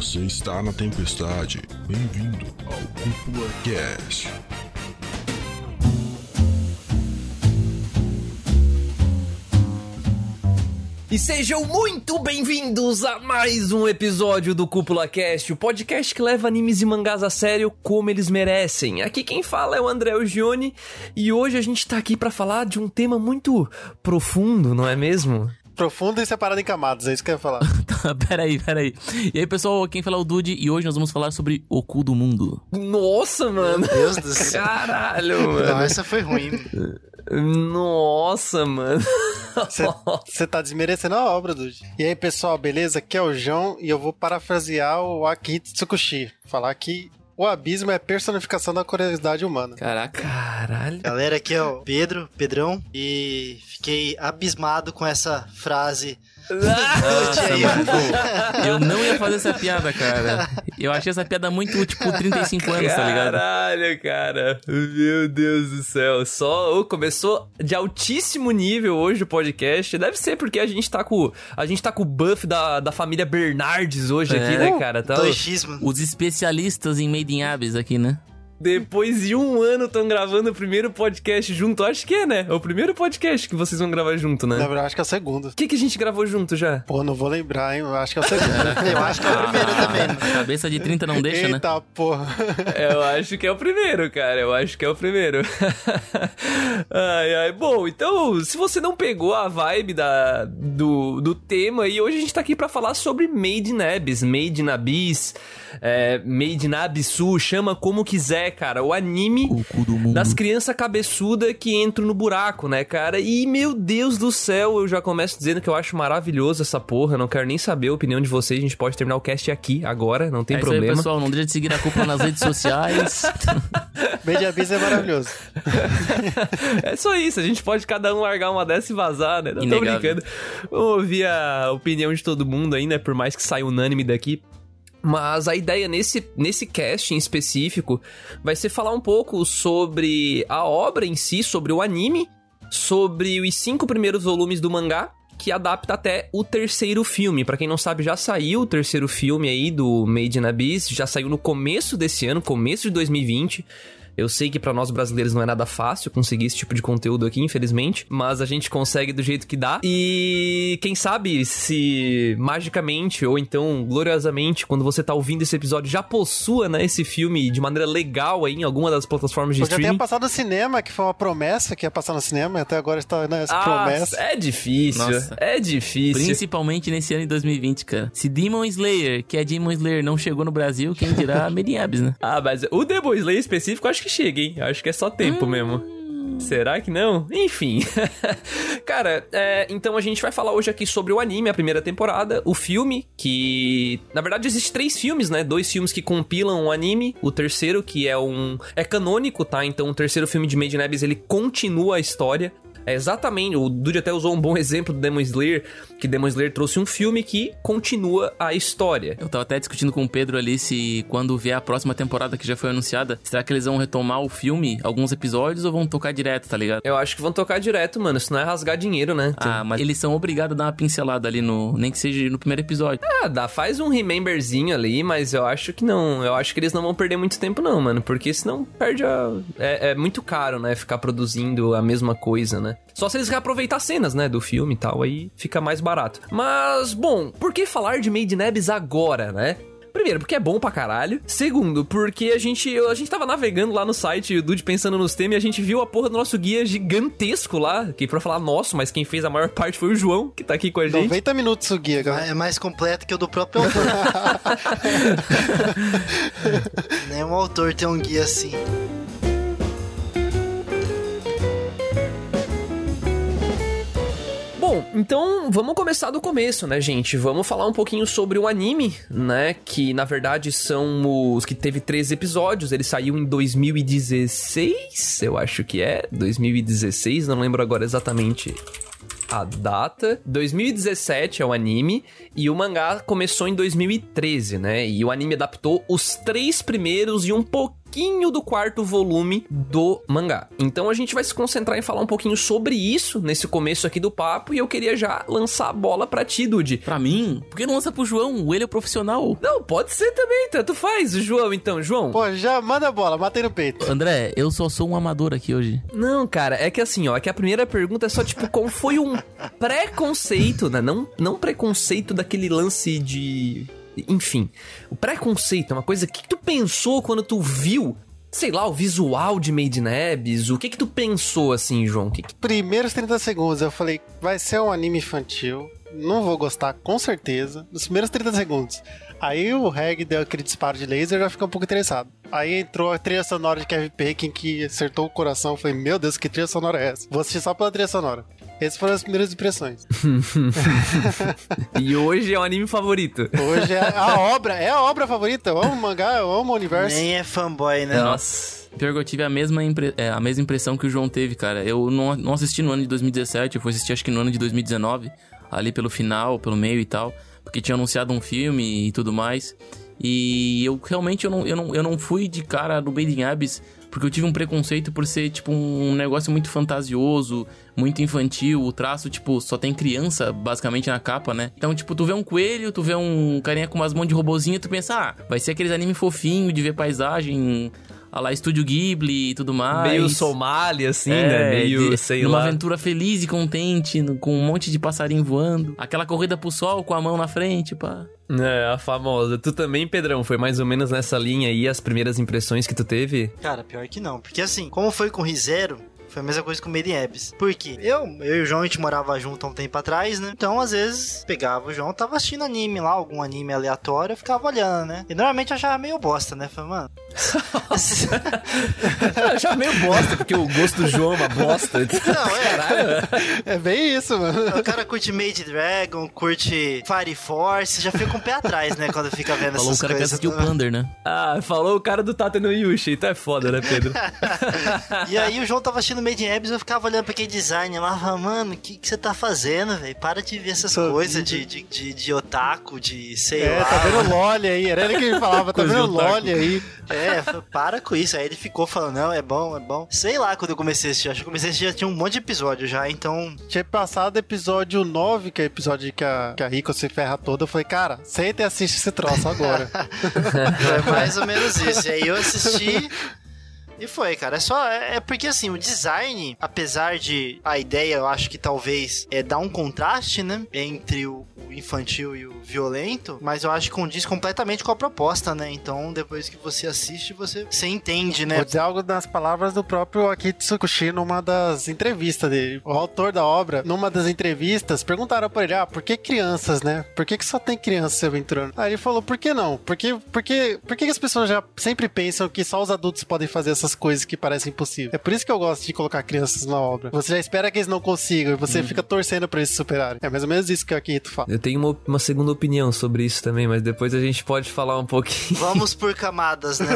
Você está na tempestade. Bem-vindo ao Cúpula Cast. E sejam muito bem-vindos a mais um episódio do Cúpula Cast, o podcast que leva animes e mangás a sério como eles merecem. Aqui quem fala é o André Gione e hoje a gente tá aqui para falar de um tema muito profundo, não é mesmo? Profundo e separado em camadas, é isso que eu ia falar. tá, peraí, peraí. E aí, pessoal, quem fala é o Dude e hoje nós vamos falar sobre o cu do mundo. Nossa, mano. Meu Deus do céu. Caralho, mano. Não, essa foi ruim. Nossa, mano. Você tá desmerecendo a obra, Dude. E aí, pessoal, beleza? Aqui é o João e eu vou parafrasear o Akihito Tsukushi. Falar que o abismo é a personificação da curiosidade humana. Caraca. Caralho. Galera, aqui é o Pedro, Pedrão, e fiquei abismado com essa frase. Nossa, mano. Eu não ia fazer essa piada, cara. Eu achei essa piada muito, tipo, 35 anos, tá ligado? Caralho, cara. Meu Deus do céu. Só oh, começou de altíssimo nível hoje o podcast. Deve ser porque a gente tá com a gente tá com o buff da, da família Bernardes hoje É. aqui, né, cara? Tá, mano. Os especialistas em Made in Abyss aqui, né? Depois de um ano estão gravando o primeiro podcast junto. Acho que é, né? É o primeiro podcast que vocês vão gravar junto, Na né? verdade, acho que é o segundo. O que, que a gente gravou junto já? Pô, não vou lembrar, hein? Eu acho que é o segundo. Eu acho que é o primeiro também. Cabeça de 30 não deixa, né? Eita, porra. Eu acho que é o primeiro, cara. Eu acho que é o primeiro. ai, ai. Bom, então, se você não pegou a vibe da, do, do tema, e hoje a gente tá aqui pra falar sobre Made in Abyss, Made in Abyss, é, Made in Abissu, chama como quiser, cara. O anime O cu do mundo. das crianças cabeçuda que entram no buraco, né, cara? E, meu Deus do céu, eu já começo dizendo que eu acho maravilhoso essa porra. Não quero nem saber a opinião de vocês. A gente pode terminar o cast aqui, agora, não tem é isso problema. aí, pessoal. Não deixa de seguir a cúpula nas redes sociais. Made Abyss é maravilhoso. É só isso, a gente pode cada um largar uma dessa e vazar, né? Não tô Inegável. brincando. Vamos ouvir a opinião de todo mundo aí, né? Por mais que saia unânime daqui. Mas a ideia nesse, nesse cast em específico vai ser falar um pouco sobre a obra em si, sobre o anime, sobre os cinco primeiros volumes do mangá, que adapta até o terceiro filme. Pra quem não sabe, já saiu o terceiro filme aí do Made in Abyss, já saiu no começo desse ano, começo de 2020. Eu sei que pra nós brasileiros não é nada fácil conseguir esse tipo de conteúdo aqui, infelizmente, mas a gente consegue do jeito que dá. E quem sabe se magicamente ou então gloriosamente, quando você tá ouvindo esse episódio, já possua, né, esse filme de maneira legal aí em alguma das plataformas de Porque até streaming. passado no cinema, que foi uma promessa que ia passar no cinema, e até agora está nessa Ah, promessa. é difícil. Nossa. É difícil. Principalmente nesse ano de 2020, cara. Se Demon Slayer, que é Demon Slayer, não chegou no Brasil, quem dirá Abyss, né? Ah, mas o Demon Slayer específico acho que chega, hein? Acho que é só tempo mesmo. Será que não? Enfim. Cara, é, então a gente vai falar hoje aqui sobre o anime, a primeira temporada, o filme, que. Na verdade, existem três filmes, né? Dois filmes que compilam o anime. O terceiro, que é um. É canônico, tá? Então o terceiro filme de Made in Abyss, ele continua a história. É exatamente, o Dude até usou um bom exemplo do Demon Slayer, que Demon Slayer trouxe um filme que continua a história. Eu tava até discutindo com o Pedro ali se quando vier a próxima temporada que já foi anunciada, será que eles vão retomar o filme, alguns episódios, ou vão tocar direto, tá ligado? Eu acho que vão tocar direto, mano, senão é rasgar dinheiro, né? Ah, mas eles são obrigados a dar uma pincelada ali no. Nem que seja no primeiro episódio. Ah, dá, faz um rememberzinho ali, mas eu acho que não. Eu acho que eles não vão perder muito tempo, não, mano. Porque senão perde a. É, é muito caro, né? Ficar produzindo a mesma coisa, né? Só se eles reaproveitar cenas, né? Do filme e tal, aí fica mais barato. Mas, bom, por que falar de Made in Abyss agora, né? Primeiro, porque é bom pra caralho. Segundo, porque a gente, a gente tava navegando lá no site, o Dude pensando nos temas, e a gente viu a porra do nosso guia gigantesco lá. Que pra falar nosso, mas quem fez a maior parte foi o João, que tá aqui com a gente. 90 minutos o guia, galera. É mais completo que o do próprio autor. Nenhum autor tem um guia assim. Bom, então vamos começar do começo, né, gente? Vamos falar um pouquinho sobre o anime, né? Que na verdade são os que teve três episódios. Ele saiu em 2016, eu acho que é. 2016, não lembro agora exatamente a data. 2017 é o anime e o mangá começou em 2013, né? E o anime adaptou os três primeiros e um pouquinho pouquinho do quarto volume do mangá. Então a gente vai se concentrar em falar um pouquinho sobre isso nesse começo aqui do papo e eu queria já lançar a bola pra ti, Dude. Pra mim? Por que não lança pro João? Ele é profissional. Não, pode ser também, tanto faz. O João, então, João. Pô, já manda a bola, matei no peito. André, eu só sou um amador aqui hoje. Não, cara, é que assim, ó, é que a primeira pergunta é só tipo, qual foi um preconceito, né? Não, não preconceito daquele lance de. Enfim, o preconceito é uma coisa que tu pensou quando tu viu, sei lá, o visual de Made in Abyss, o que que tu pensou assim, João? Que que... Primeiros 30 segundos eu falei, vai ser um anime infantil, não vou gostar com certeza. Nos primeiros 30 segundos. Aí o Reg deu aquele disparo de laser e já fiquei um pouco interessado. Aí entrou a trilha sonora de Kevin Bacon que acertou o coração. Eu falei, meu Deus, que trilha sonora é essa? Vou assistir só pela trilha sonora. Essas foram as primeiras impressões. E hoje é o anime favorito. Hoje é a obra, é a obra favorita. Eu amo o mangá, eu amo o universo. Nem é fanboy, né? Nossa. Pior que eu tive a mesma, impre- é, a mesma impressão que o João teve, cara. Eu não, não assisti no ano de 2017, eu fui assistir acho que no ano de 2019, ali pelo final, pelo meio e tal, porque tinha anunciado um filme e tudo mais. E eu realmente eu não, eu não, eu não fui de cara do Made in Abyss, porque eu tive um preconceito por ser, tipo, um negócio muito fantasioso, muito infantil. O traço, tipo, só tem criança, basicamente, na capa, né? Então, tipo, tu vê um coelho, tu vê um carinha com umas mãos de robozinho, tu pensa, ah, vai ser aqueles anime fofinho de ver paisagem, a lá Estúdio Ghibli e tudo mais. Meio Somália, assim, É, né? Meio, de- sei numa lá. aventura feliz e contente, no- com um monte de passarinho voando. Aquela corrida pro sol com a mão na frente, pá. É, a famosa. Tu também, Pedrão, foi mais ou menos nessa linha aí as primeiras impressões que tu teve? Cara, pior que não. Porque assim, como foi com o Rizero, foi a mesma coisa com o Made in Abyss. Por quê? Eu, eu e o João, a gente morava junto há um tempo atrás, né? Então, às vezes, pegava o João, tava assistindo anime lá, algum anime aleatório, eu ficava olhando, né? E normalmente eu achava meio bosta, né? Falei, mano... Eu já meio bosta, porque o gosto do João é uma bosta. Não, é, É bem isso, mano. o cara curte Made Dragon, curte Fire Force, já fica com o pé atrás, né? Quando fica vendo Falou o essas cara que coisas. assistiu o Plunder, né? Ah, falou o cara do Tata no Yushi. Então é foda, né, Pedro? E aí o João tava assistindo Made in Abyss, eu ficava olhando pra aquele design lá, falava, mano, o que, que você tá fazendo, velho? Para de ver essas coisas de, de, de, de otaku, de sei É, lá. tá vendo LOL aí. Era ele que me falava, tá vendo de otaku. LOL aí. É, falei, para com isso. Aí ele ficou falando, não, é bom, é bom. Sei lá quando eu comecei a assistir. Acho que eu comecei a assistir, já tinha um monte de episódio já, então. Tinha passado o episódio 9, que é o episódio que a, que a Rico se ferra toda. Eu falei, cara, senta e assiste esse troço agora. Foi mais ou menos isso. E aí eu assisti. E foi, cara. É só. É é porque assim, o design, apesar de a ideia, eu acho que talvez é dar um contraste, né? Entre o, o infantil e o violento. Mas eu acho que condiz completamente com a proposta, né? Então, depois que você assiste, você, você entende, né? Vou dizer algo das palavras do próprio Akitsu Tsukushi numa das entrevistas dele. O autor da obra, numa das entrevistas, perguntaram pra ele, ah, por que crianças, né? Por que, que só tem crianças se aventurando? Aí ele falou, por que não? Porque, porque, por que as pessoas já sempre pensam que só os adultos podem fazer essas coisas que parecem impossíveis? É por isso que eu gosto de colocar crianças na obra. Você já espera que eles não consigam e você fica torcendo pra eles se superarem. É mais ou menos isso que o Akito fala. Eu tenho uma, uma segunda opinião sobre isso também, mas depois a gente pode falar um pouquinho. Vamos por camadas, né?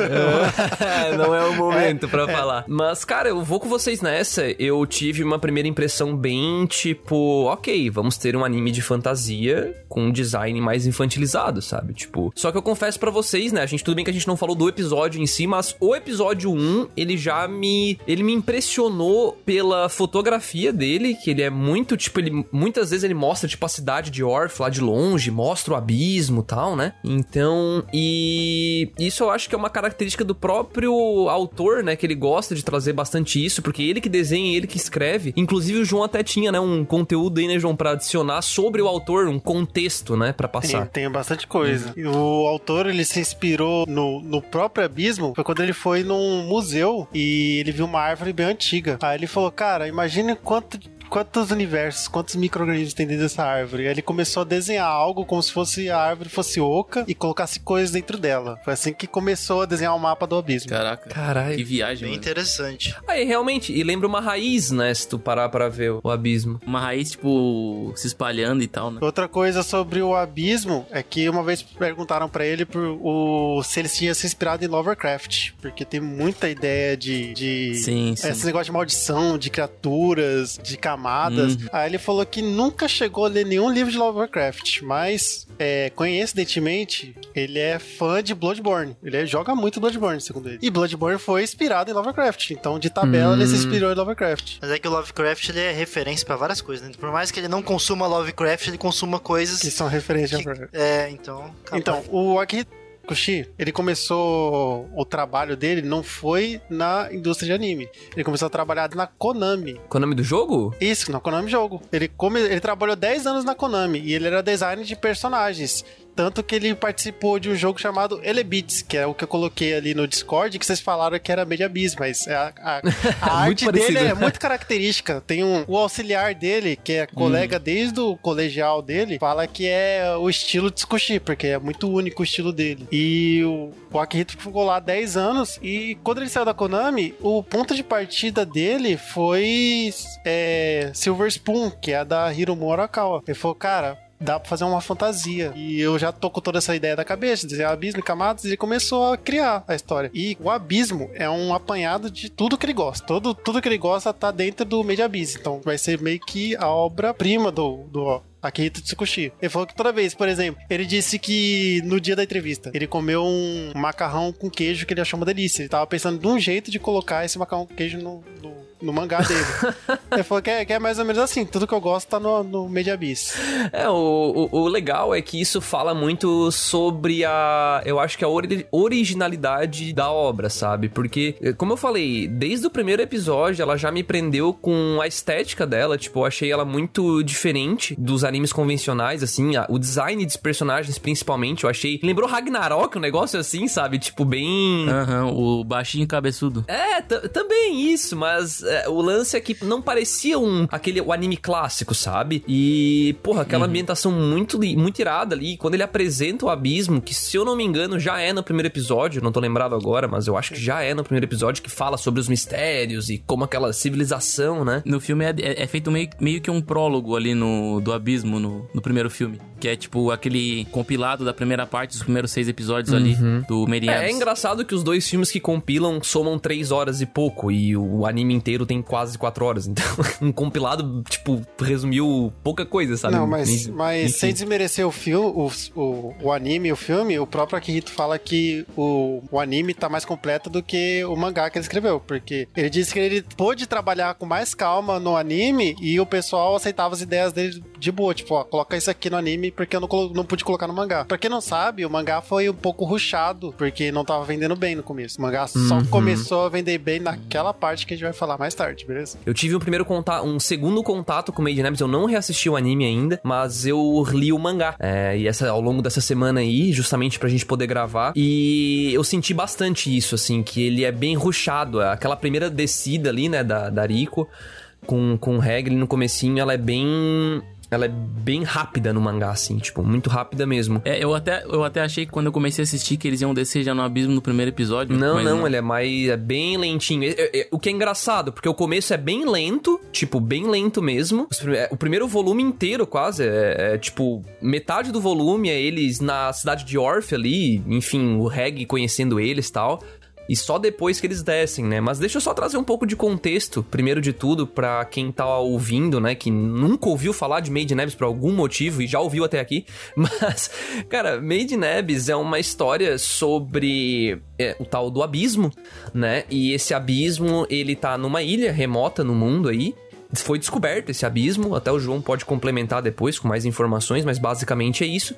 não é o momento pra falar. Mas, cara, eu vou com vocês nessa. Eu tive uma primeira impressão bem tipo, ok, vamos ter um anime de fantasia com um design mais infantilizado, sabe? Tipo, só que eu confesso pra vocês, né? A gente tudo bem que a gente não falou do episódio em si, mas o episódio 1, ele já me ele me impressionou pela fotografia dele, que ele é muito, tipo, ele muitas vezes ele mostra tipo a cidade de Orf lá de longe, mostra o abismo, tal, né? Então, e isso eu acho que é uma característica do próprio autor, né, que ele gosta de trazer bastante isso, porque ele que desenha, e ele que escreve. Inclusive o João até tinha, né, um conteúdo aí, né, João, pra adicionar sobre o autor, um contexto, né, pra Tem, passar. tem bastante coisa. E o autor, ele se inspirou no, no próprio Abismo, foi quando ele foi num museu e ele viu uma árvore bem antiga. Aí ele falou, cara, imagine quanto... Quantos universos, quantos micro-organismos tem dentro dessa árvore? Aí ele começou a desenhar algo como se fosse a árvore fosse oca e colocasse coisas dentro dela. Foi assim que começou a desenhar o mapa do abismo. Caraca. Caralho. Que viagem, Bem mano. interessante. Aí, realmente, e lembra uma raiz, né, se tu parar pra ver o abismo. Uma raiz, tipo, se espalhando e tal, né? Outra coisa sobre o abismo é que uma vez perguntaram pra ele por o, se ele tinha se inspirado em Lovecraft, porque tem muita ideia de, de Sim, sim. esse negócio de maldição, de criaturas, de camadas camadas. Aí ele falou que nunca chegou a ler nenhum livro de Lovecraft, mas é, coincidentemente, ele é fã de Bloodborne. Ele joga muito Bloodborne, segundo ele. E Bloodborne foi inspirado em Lovecraft. Então, de tabela, ele se inspirou em Lovecraft. Mas é que o Lovecraft ele é referência pra várias coisas, né? Por mais que ele não consuma Lovecraft, ele consuma coisas. Que são referências a que- Lovecraft. É, então. Então, o Akihito Kushi, ele começou o trabalho dele não foi na indústria de anime. Ele começou a trabalhar na Konami. Nome do jogo? Isso, na Konami Jogo. Ele, come... ele trabalhou 10 anos na Konami e ele era designer de personagens. Tanto que ele participou de um jogo chamado Elebits, que é o que eu coloquei ali no Discord, que vocês falaram que era Media Biz, mas a, a- a Muito arte dele é muito característica. Tem um, o auxiliar dele, que é colega desde o colegial dele, fala que é o estilo de Tsukushi, porque é muito único o estilo dele. E o, o Akihito ficou lá 10 anos, e quando ele saiu da Konami, o ponto de partida dele foi é, Silver Spoon, que é da Hiromu Arakawa. Ele falou, cara, dá pra fazer uma fantasia. E eu já tô com toda essa ideia da cabeça, desenhar abismo e camadas, e começou a criar a história. E o abismo é um apanhado de tudo que ele gosta. Todo, tudo que ele gosta tá dentro do Media Abyss. Então vai ser meio que a obra-prima do, do Akihito Tsukushi. Ele falou que toda vez, por exemplo, ele disse que no dia da entrevista, ele comeu um macarrão com queijo que ele achou uma delícia. Ele tava pensando de um jeito de colocar esse macarrão com queijo no, no, no mangá dele. ele falou que é, que é mais ou menos assim, tudo que eu gosto tá no, no Media Abyss. É, o, o, o legal é que isso fala muito sobre a. Eu acho que a ori- originalidade da obra, sabe? Porque, eh, como eu falei, desde o primeiro episódio ela já me prendeu com a estética dela. Tipo, eu achei ela muito diferente dos animes convencionais, assim. a- o design dos personagens, principalmente, eu achei. Lembrou Ragnarok, um negócio assim, sabe? Tipo, bem. Aham, o baixinho cabeçudo. É, também isso, mas o lance é que não parecia um aquele o anime clássico, sabe? E, porra, aquela ambientação muito, muito irada ali. Quando ele apresenta o abismo, que se eu não me engano já é no primeiro episódio, não tô lembrado agora, mas eu acho que já é no primeiro episódio que fala sobre os mistérios e como aquela civilização, né? No filme é, é- é feito meio, meio que um prólogo ali no, do abismo no, no primeiro filme. Que é tipo aquele compilado da primeira parte, dos primeiros seis episódios ali do in É, é engraçado que os dois filmes que compilam somam três horas e pouco, e o anime inteiro tem quase quatro horas. Então, um compilado, tipo, resumiu pouca coisa, sabe? Não, mas, mas enfim. sem desmerecer o filme, o, o, o anime e o filme, o próprio Akihito fala que o, o anime tá mais completo do que o mangá que ele escreveu. Porque ele disse que ele pôde trabalhar com mais calma no anime e o pessoal aceitava as ideias dele de boa. Tipo, ó, coloca isso aqui no anime porque eu não, não pude colocar no mangá. Pra quem não sabe, o mangá foi um pouco rushado porque não tava vendendo bem no começo. O mangá só Uhum. começou a vender bem naquela parte que a gente vai falar mais tarde, beleza? Eu tive um primeiro contato, um segundo contato com Made in Abyss. Eu não reassisti o anime ainda, mas eu li o mangá. É, e essa, ao longo dessa semana aí, justamente pra gente poder gravar. E eu senti bastante isso, assim, que ele é bem rushado. Aquela primeira descida ali, né, da, da Rico com, com o Regli no comecinho, ela é bem. Ela é bem rápida no mangá, assim, tipo, muito rápida mesmo. É, eu até, eu até achei que quando eu comecei a assistir que eles iam descer já no abismo no primeiro episódio. Não, mas não, ele é mais. É bem lentinho. É- é- é- o que é engraçado, porque o começo é bem lento, tipo, bem lento mesmo. É, O primeiro volume inteiro, quase, é, é, tipo, metade do volume é eles na cidade de Orph ali, enfim, o Reg conhecendo eles e tal. E só depois que eles descem, né? Mas deixa eu só trazer um pouco de contexto, primeiro de tudo, pra quem tá ouvindo, né? Que nunca ouviu falar de Made in Abyss por algum motivo e já ouviu até aqui. Mas, cara, Made in Abyss é uma história sobre é, o tal do abismo, né? E esse abismo, ele tá numa ilha remota no mundo aí. Foi descoberto esse abismo, até o João pode complementar depois com mais informações, mas basicamente é isso.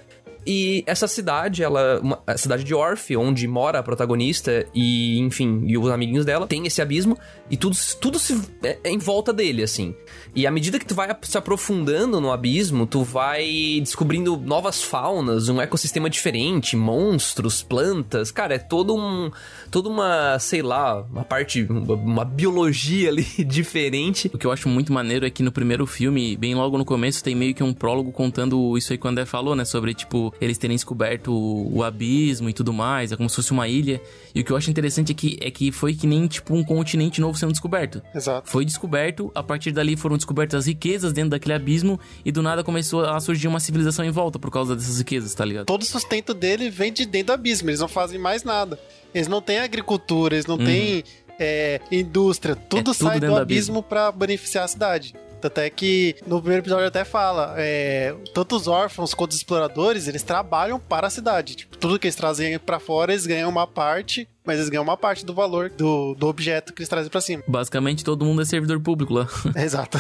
E essa cidade, ela, uma, a cidade de Orph, onde mora a protagonista e, enfim, e os amiguinhos dela, tem esse abismo e tudo, tudo se, é, é em volta dele, assim. E à medida que tu vai se aprofundando no abismo, tu vai descobrindo novas faunas, um ecossistema diferente, monstros, plantas. Cara, é todo um, toda uma, sei lá, uma parte, uma, uma biologia ali diferente. O que eu acho muito maneiro é que no primeiro filme, bem logo no começo, tem meio que um prólogo contando isso aí que o André falou, né? Sobre, tipo, eles terem descoberto o, o abismo e tudo mais, é como se fosse uma ilha. E o que eu acho interessante é que, é que foi que nem, tipo, um continente novo sendo descoberto. Exato. Foi descoberto, a partir dali foram descobertas as riquezas dentro daquele abismo e do nada começou a surgir uma civilização em volta por causa dessas riquezas, tá ligado? todo o sustento dele vem de dentro do abismo. Eles não fazem mais nada. Eles não têm agricultura, eles não têm é, indústria. Tudo tudo sai do do abismo pra beneficiar a cidade. Tanto é que no primeiro episódio até fala, é, tanto os órfãos quanto os exploradores, eles trabalham para a cidade. Tipo, tudo que eles trazem para fora, eles ganham uma parte mas eles ganham uma parte do valor do, do objeto que eles trazem pra cima. Basicamente, todo mundo é servidor público lá. Exato.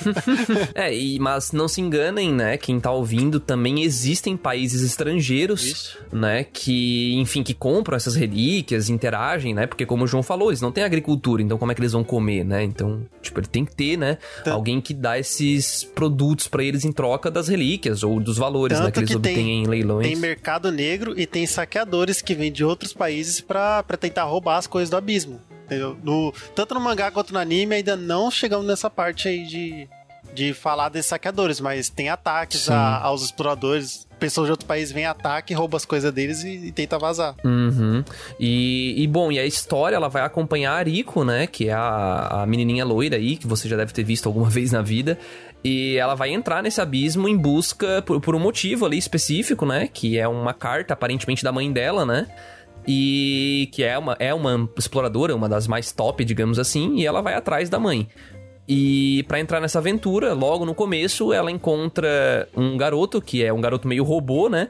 é, e, mas não se enganem, né? Quem tá ouvindo, também existem países estrangeiros, Isso. né? Que, enfim, que compram essas relíquias, interagem, né? Porque, como o João falou, eles não têm agricultura, então como é que eles vão comer, né? Então, tipo, ele tem que ter, né? Alguém que dá esses produtos pra eles em troca das relíquias ou dos valores, né? Que eles que tem- obtêm em leilões. Tem mercado negro e tem saqueadores que vêm de outros países pra tentar roubar as coisas do abismo. Entendeu? No, tanto no mangá quanto no anime ainda não chegamos nessa parte aí de, de falar desses saqueadores, mas tem ataques a- aos exploradores. Pessoas de outro país vêm ataque, rouba as coisas deles e, e tenta vazar. Uhum. E, e, bom, e a história ela vai acompanhar a Rico, né? Que é a, a menininha loira aí, que você já deve ter visto alguma vez na vida. E ela vai entrar nesse abismo em busca por, por um motivo ali específico, né? Que é uma carta aparentemente da mãe dela, né? E que é uma, é uma exploradora, uma das mais top, digamos assim, e ela vai atrás da mãe. E pra entrar nessa aventura, logo no começo, ela encontra um garoto, que é um garoto meio robô, né?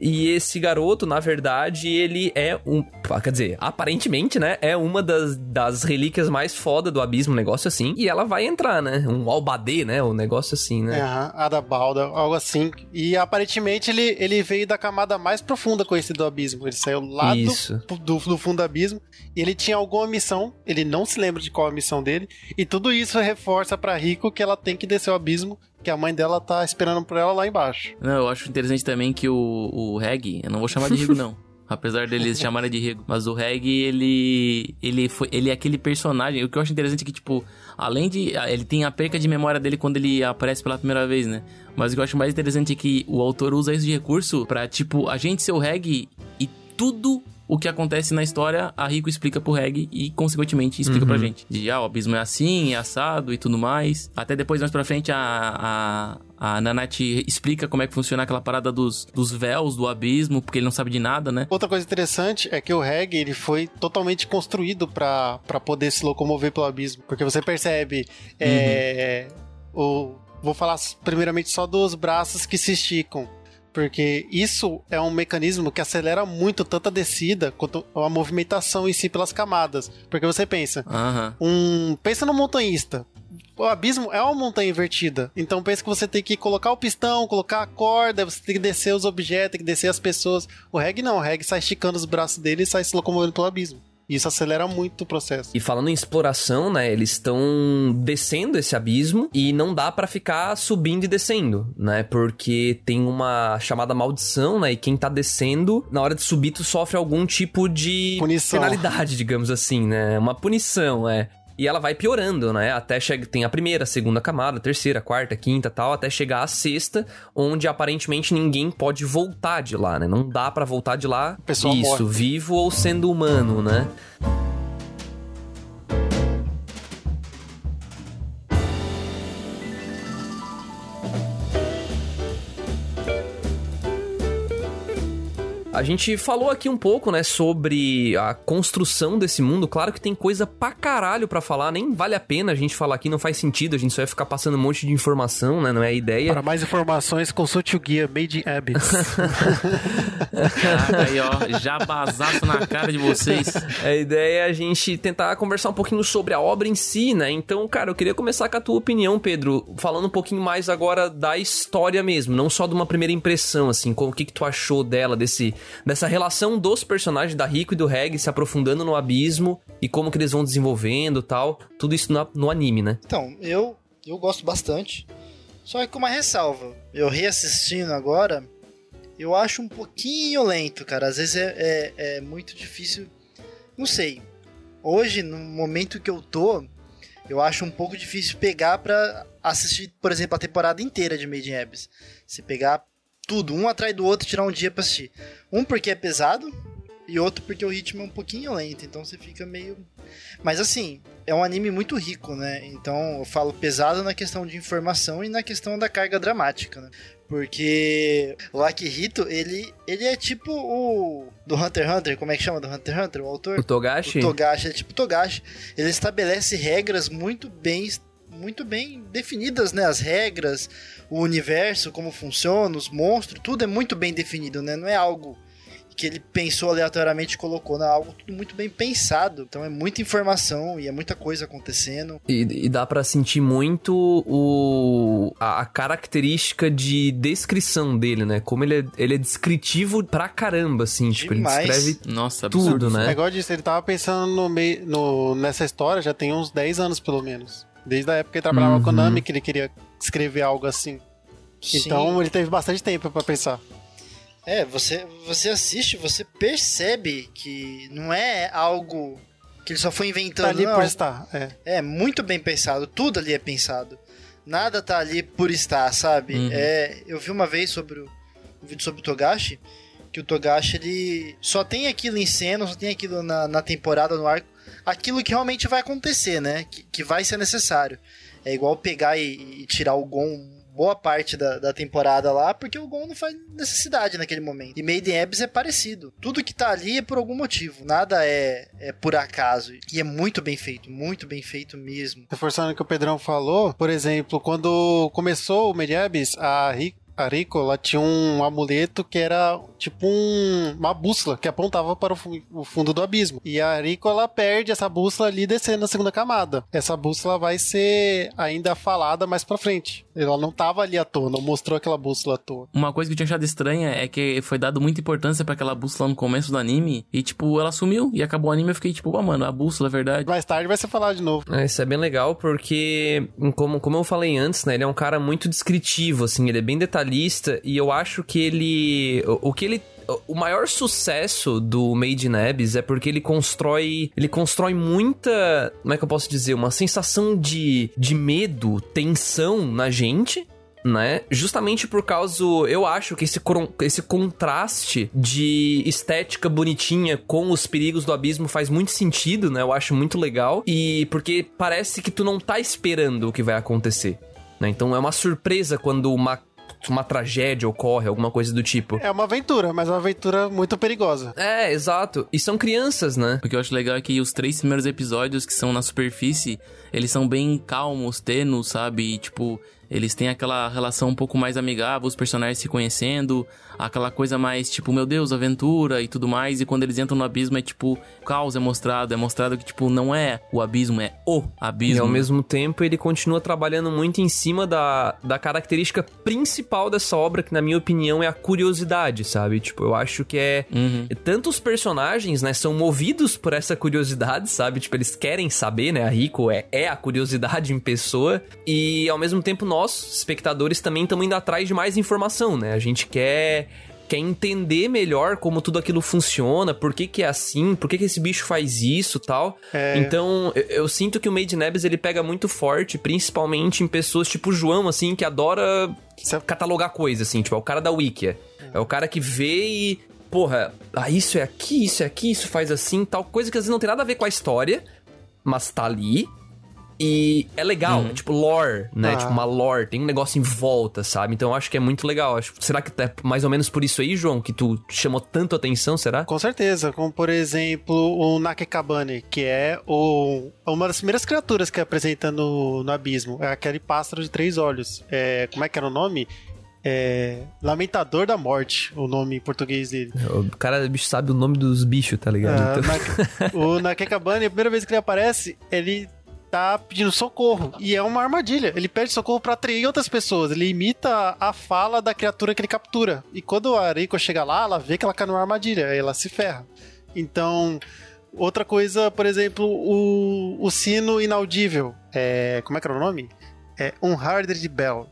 E esse garoto, na verdade, ele é um. Quer dizer, aparentemente, né? É uma das, das relíquias mais foda do abismo, um negócio assim. E ela vai entrar, né? Um albadê, né? Um negócio assim, É, né? aham, Adabalda, algo assim. E aparentemente ele, ele veio da camada mais profunda conhecida do abismo. Ele saiu lá do, do, do fundo do abismo e ele tinha alguma missão. Ele não se lembra de qual é a missão dele. E tudo isso reforça pra Rico que ela tem que descer o abismo, que a mãe dela tá esperando por ela lá embaixo. Não, eu acho interessante também que o, o Reg, eu não vou chamar de Rigo, não. Apesar deles chamarem de Rigo. Mas o Reg, ele. Ele, foi, ele é aquele personagem. O que eu acho interessante é que, tipo, além de. Ele tem a perca de memória dele quando ele aparece pela primeira vez, né? Mas o que eu acho mais interessante é que o autor usa isso de recurso pra, tipo, a gente ser o Reg e tudo o que acontece na história, a Rico explica pro Reg e, consequentemente, explica pra gente. De, ah, o abismo é assim, é assado e tudo mais. Até depois, mais pra frente, a, a, a Nanate explica como é que funciona aquela parada dos, dos véus do abismo, porque ele não sabe de nada, né? Outra coisa interessante é que o Reg ele foi totalmente construído pra pra poder se locomover pelo abismo. Porque você percebe. É, o, vou falar primeiramente só dos braços que se esticam. Porque isso é um mecanismo que acelera muito tanto a descida quanto a movimentação em si pelas camadas. Porque você pensa, Aham. um pensa no montanhista. O abismo é uma montanha invertida. Então pensa que você tem que colocar o pistão, colocar a corda, você tem que descer os objetos, tem que descer as pessoas. O reg não, o reg sai esticando os braços dele e sai se locomovendo pelo abismo. Isso acelera muito o processo. E falando em exploração, né? Eles estão descendo esse abismo e não dá pra ficar subindo e descendo, né? Porque tem uma chamada maldição, né? E quem tá descendo, na hora de subir, tu sofre algum tipo de Punição. penalidade, digamos assim, né? Uma punição, é. E ela vai piorando, né? Até chega, tem a primeira, a segunda camada, a terceira, a quarta, a quinta, tal, até chegar à sexta, onde aparentemente ninguém pode voltar de lá, né? Não dá pra voltar de lá. pessoal Isso, morre. vivo ou sendo humano, né? A gente falou aqui um pouco, né, sobre a construção desse mundo. Claro que tem coisa pra caralho pra falar, nem vale a pena a gente falar aqui, não faz sentido, a gente só vai ficar passando um monte de informação, né, não é a ideia. Para mais informações, consulte o guia Made in Abyss. Caraca, aí, ó, já basaço na cara de vocês. A ideia é a gente tentar conversar um pouquinho sobre a obra em si, né? Então, cara, eu queria começar com a tua opinião, Pedro, falando um pouquinho mais agora da história mesmo, não só de uma primeira impressão, assim, com o que, que tu achou dela, desse, dessa relação dos personagens da Rico e do Reg se aprofundando no abismo e como que eles vão desenvolvendo tal. Tudo isso no, no anime, né? Então, eu, eu gosto bastante. Só que com uma ressalva. Eu reassistindo agora, eu acho um pouquinho lento, cara. Às vezes é, é, é muito difícil. Não sei. Hoje, no momento que eu tô, eu acho um pouco difícil pegar pra assistir, por exemplo, a temporada inteira de Made in Abyss. Se pegar tudo, um atrás do outro, tirar um dia pra assistir. Um porque é pesado, e outro porque o ritmo é um pouquinho lento. Então você fica meio. Mas assim, é um anime muito rico, né? Então eu falo pesado na questão de informação e na questão da carga dramática, né? Porque o Akihito, ele, ele é tipo o do Hunter x Hunter, como é que chama do Hunter x Hunter, o autor? O Togashi? O Togashi, é tipo Togashi. Ele estabelece regras muito bem muito bem definidas, né? As regras, o universo, como funciona, os monstros, tudo é muito bem definido, né? Não é algo que ele pensou aleatoriamente e colocou, não, é algo tudo muito bem pensado. Então é muita informação e é muita coisa acontecendo. E, e dá para sentir muito o a, a, característica de descrição dele, né? Como ele é, ele é descritivo pra caramba, assim. Demais. Tipo, ele descreve Nossa, tudo, né? O negócio disso, ele tava pensando no meio, no, nessa história já tem uns 10 anos, pelo menos. Desde a época que ele trabalhava uhum. com Konami, que ele queria escrever algo assim. Sim. Então ele teve bastante tempo para pensar. É, você, você assiste, você percebe que não é algo que ele só foi inventando. Tá ali não, por estar, é. É, muito bem pensado, tudo ali é pensado. Nada tá ali por estar, sabe? Uhum. É, eu vi uma vez sobre o, um vídeo sobre o Togashi, que o Togashi ele só tem aquilo em cena, só tem aquilo na, na temporada, no arco, aquilo que realmente vai acontecer, né? Que, que vai ser necessário. É igual pegar e, e tirar o Gon boa parte da, da temporada lá, porque o Gon não faz necessidade naquele momento. E Made in Abyss é parecido. Tudo que tá ali é por algum motivo. Nada é, é por acaso. E é muito bem feito, muito bem feito mesmo. Reforçando o que o Pedrão falou, por exemplo, quando começou o Made in Abyss, a Rick a Rico, ela tinha um amuleto que era tipo um, uma bússola que apontava para o, o, fundo do abismo. E a Rico, ela perde essa bússola ali descendo na segunda camada. Essa bússola vai ser ainda falada mais pra frente. Ela não tava ali à toa, não mostrou aquela bússola à toa. Uma coisa que eu tinha achado estranha é que foi dado muita importância para aquela bússola no começo do anime e, tipo, ela sumiu e acabou o anime. Eu fiquei tipo, ah, mano, a bússola é verdade. Mais tarde vai ser falado de novo. É, isso é bem legal porque, como, como eu falei antes, né, ele é um cara muito descritivo, assim, ele é bem detalhista detalhista e eu acho que ele. O, o que ele o maior sucesso do Made in Abyss é porque ele constrói, ele constrói muita, como é que eu posso dizer, uma sensação de, de medo, tensão na gente, né? Justamente por causa, eu acho que esse, esse contraste de estética bonitinha com os perigos do abismo faz muito sentido, né? Eu acho muito legal e porque parece que tu não tá esperando o que vai acontecer. Né? Então é uma surpresa quando uma uma tragédia ocorre, alguma coisa do tipo. É uma aventura, mas uma aventura muito perigosa. É, exato. E são crianças, né? O que eu acho legal é que os três primeiros episódios que são na superfície, eles são bem calmos, tênuos, sabe? E, tipo, eles têm aquela relação um pouco mais amigável, os personagens se conhecendo, aquela coisa mais tipo, meu Deus, aventura e tudo mais. E quando eles entram no abismo é tipo, caos é mostrado, é mostrado que tipo, não é o abismo, é o abismo. E ao mesmo tempo ele continua trabalhando muito em cima da, da característica principal dessa obra, que na minha opinião é a curiosidade, sabe? Tipo, eu acho que é. Uhum. Tanto os personagens, né, são movidos por essa curiosidade, sabe? Tipo, eles querem saber, né? A Rico é, é a curiosidade em pessoa. E ao mesmo tempo nós, espectadores, também estamos indo atrás de mais informação, né? A gente quer quer entender melhor como tudo aquilo funciona, por que que é assim, por que que esse bicho faz isso tal. É. Então, eu, eu, sinto que o Made Abyss, ele pega muito forte, principalmente em pessoas tipo o João, assim, que adora catalogar coisas, assim, tipo, é o cara da Wikia. É o cara que vê e, porra, ah, isso é aqui, isso é aqui, isso faz assim, tal coisa que às vezes não tem nada a ver com a história, mas tá ali. E é legal, uhum. é tipo lore, né? Ah. Tipo uma lore, tem um negócio em volta, sabe? Então eu acho que é muito legal. Acho, será que é mais ou menos por isso aí, João, que tu chamou tanto atenção, será? Com certeza, como por exemplo o Nakekabane, que é o, uma das primeiras criaturas que apresenta no, no abismo. É aquele pássaro de três olhos. É, como é que era o nome? É, Lamentador da Morte, o nome em português dele. O cara bicho sabe o nome dos bichos, tá ligado? Ah, então... na, o Nakekabane, a primeira vez que ele aparece, ele tá pedindo socorro. E é uma armadilha. Ele pede socorro para atrair outras pessoas. Ele imita a fala da criatura que ele captura. E quando a Reiko chega lá, ela vê que ela cai numa armadilha. Aí ela se ferra. Então, outra coisa, por exemplo, o, o sino inaudível. É, como é que era o nome? É Unharded Bell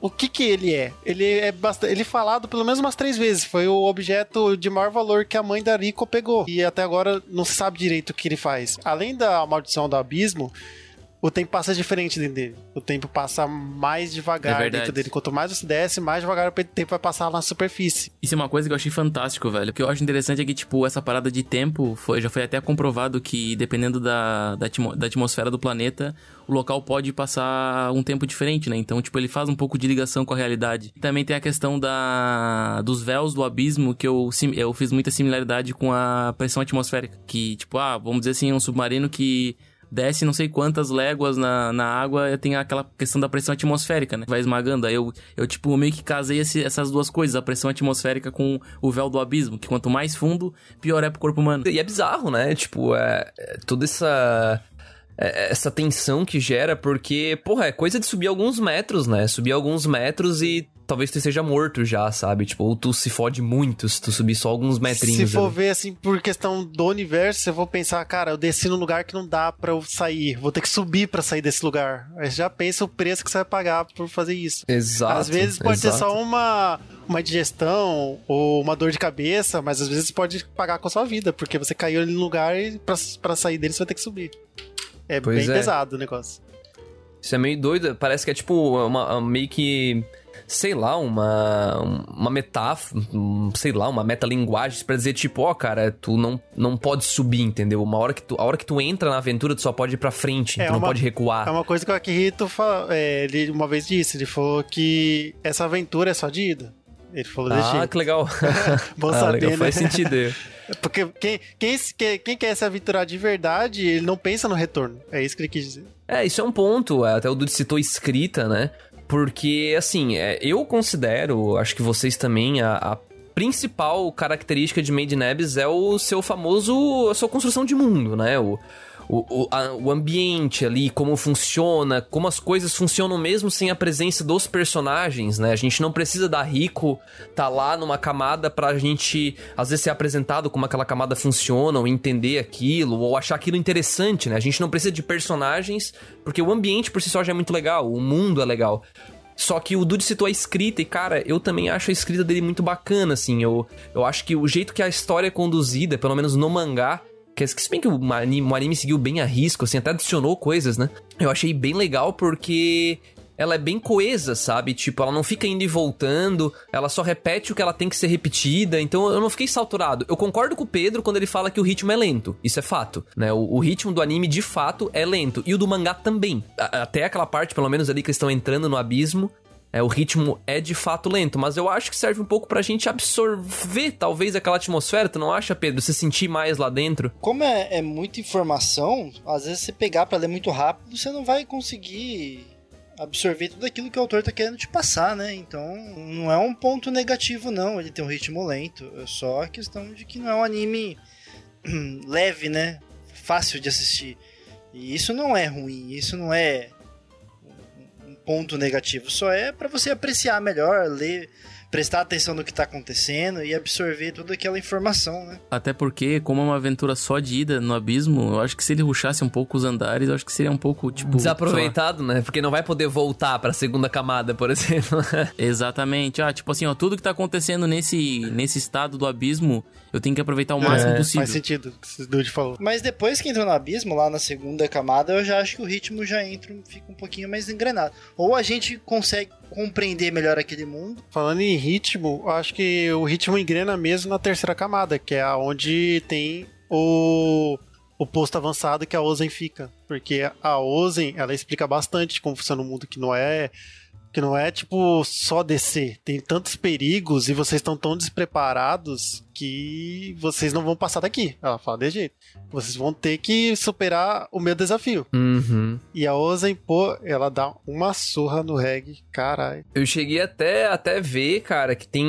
o que que ele é? Ele é bastante, ele é falado pelo menos umas três vezes. Foi o objeto de maior valor que a mãe da Rico pegou. E até agora não se sabe direito o que ele faz. Além da maldição do abismo, o tempo passa diferente dentro dele. O tempo passa mais devagar é dentro dele. Quanto mais você desce, mais devagar o tempo vai passar na superfície. Isso é uma coisa que eu achei fantástico, velho. O que eu acho interessante é que, tipo, essa parada de tempo foi, já foi até comprovado que, dependendo da, da, da atmosfera do planeta, o local pode passar um tempo diferente, né? Então, tipo, ele faz um pouco de ligação com a realidade. Também tem a questão da dos véus do abismo, que eu, eu fiz muita similaridade com a pressão atmosférica. Que, tipo, ah, vamos dizer assim, um submarino que desce não sei quantas léguas na, na água, tem aquela questão da pressão atmosférica, né? Vai esmagando. Aí eu, eu tipo, meio que casei esse, essas duas coisas, a pressão atmosférica com o véu do abismo, que quanto mais fundo, pior é pro corpo humano. E é bizarro, né? Tipo, é, é toda essa essa tensão que gera, porque, porra, é coisa de subir alguns metros, né? Subir alguns metros e talvez tu esteja morto já, sabe? Tipo, ou tu se fode muito se tu subir só alguns metrinhos. Se for ali. ver, assim, por questão do universo, eu vou pensar, cara, eu desci num lugar que não dá pra eu sair. Vou ter que subir pra sair desse lugar. Aí já pensa o preço que você vai pagar por fazer isso. Exato. Às vezes pode exato. ser só uma, uma digestão ou uma dor de cabeça, mas às vezes pode pagar com a sua vida, porque você caiu ali no lugar e pra, pra sair dele você vai ter que subir. É Pois bem é. pesado o negócio. Isso é meio doido, parece que é tipo uma, meio que. Sei lá, uma. Uma metáfora. Sei lá, uma metalinguagem pra dizer, tipo, ó, cara, tu não, não pode subir, entendeu? Uma hora que tu, a hora que tu entra na aventura, tu só pode ir pra frente, É tu não uma- pode recuar. É uma coisa que o Akihito fa- é, ele uma vez disse, ele falou que essa aventura é só de ida. Ele falou desse Ah, jeito. que legal. Bom ah, saber, legal, né? faz sentido. Porque quem, quem, quem, quer se aventurar de verdade, ele não pensa no retorno. É isso que ele quis dizer. É, isso é um ponto. é, Até o Dude citou escrita, né? Porque, assim, é, eu considero, acho que vocês também, a, a principal característica de Made in Abyss é o seu famoso. a sua construção de mundo, né? O, o, o, a- o ambiente ali, como funciona, como as coisas funcionam mesmo sem a presença dos personagens, né? A gente não precisa da Rico tá lá numa camada pra gente, às vezes, ser apresentado como aquela camada funciona, ou entender aquilo, ou achar aquilo interessante, né? A gente não precisa de personagens, porque o ambiente por si só já é muito legal, o mundo é legal. Só que o Dude citou a escrita, e cara, eu também acho a escrita dele muito bacana, assim. Eu, eu acho que o jeito que a história é conduzida, pelo menos no mangá, que se bem que o anime, o anime seguiu bem a risco, assim, até adicionou coisas, né? Eu achei bem legal porque ela é bem coesa, sabe? Tipo, ela não fica indo e voltando, ela só repete o que ela tem que ser repetida, então eu não fiquei saturado. Eu concordo com o Pedro quando ele fala que o ritmo é lento, isso é fato, né? O, o ritmo do anime, de fato, é lento, e o do mangá também. A- até aquela parte, pelo menos ali que eles estão entrando no abismo, é, o ritmo é de fato lento, mas eu acho que serve um pouco pra gente absorver, talvez, aquela atmosfera, tu não acha, Pedro? Se sentir mais lá dentro? Como é, é muita informação, às vezes você pegar pra ler muito rápido, você não vai conseguir absorver tudo aquilo que o autor tá querendo te passar, né? Então, não é um ponto negativo, não. Ele tem um ritmo lento. É só a questão de que não é um anime leve, né? Fácil de assistir. E isso não é ruim, isso não é ponto negativo. Só é pra você apreciar melhor, ler, prestar atenção no que tá acontecendo e absorver toda aquela informação, né? Até porque, como é uma aventura só de ida no abismo, eu acho que se ele ruxasse um pouco os andares, eu acho que seria um pouco, tipo... Desaproveitado, né? Porque não vai poder voltar pra segunda camada, por exemplo. Exatamente. Ah, tipo assim, ó, tudo que tá acontecendo nesse, nesse estado do abismo, eu tenho que aproveitar o máximo É, possível. Faz sentido o que o Dude falou. Mas depois que entra no abismo, lá na segunda camada, eu já acho que o ritmo já entra, fica um pouquinho mais engrenado. Ou a gente consegue compreender melhor aquele mundo. Falando em ritmo, acho que o ritmo engrena mesmo na terceira camada, que é onde tem o, o posto avançado que a Ozen fica. Porque a Ozen, ela explica bastante como funciona o mundo, que não é que não é tipo só descer. Tem tantos perigos e vocês estão tão despreparados que vocês não vão passar daqui. Ela fala de jeito. Vocês vão ter que superar o meu desafio. Uhum. E a Ozen, pô, ela dá uma surra no reggae, caralho. Eu cheguei até, até ver, cara, que tem.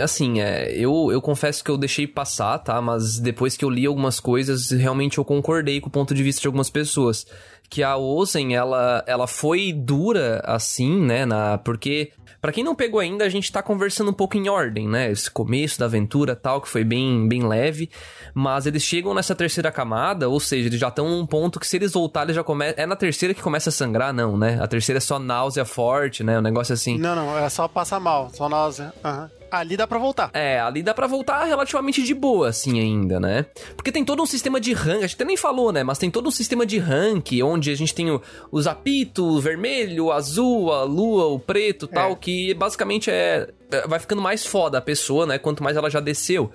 Assim, é, eu, eu confesso que eu deixei passar, tá? Mas depois que eu li algumas coisas, realmente eu concordei com o ponto de vista de algumas pessoas. Que a Ozen, ela, ela foi dura assim, né? Na, porque, pra quem não pegou ainda, a gente tá conversando um pouco em ordem, né? Esse começo da aventura tal, que foi bem, bem leve. Mas eles chegam nessa terceira camada, ou seja, eles já estão num ponto que se eles voltarem, já começa. É na terceira que começa a sangrar, não, né? A terceira é só náusea forte, né? Um negócio assim. Não, não, é só passar mal, só náusea. Aham. Ali dá pra voltar. É, ali dá pra voltar relativamente de boa, assim, ainda, né? Porque tem todo um sistema de rank, a gente até nem falou, né? Mas tem todo um sistema de rank, onde a gente tem o, os apito, o vermelho, o azul, a lua, o preto tal, que basicamente é. é, Vai ficando mais foda a pessoa, né? Quanto mais ela já desceu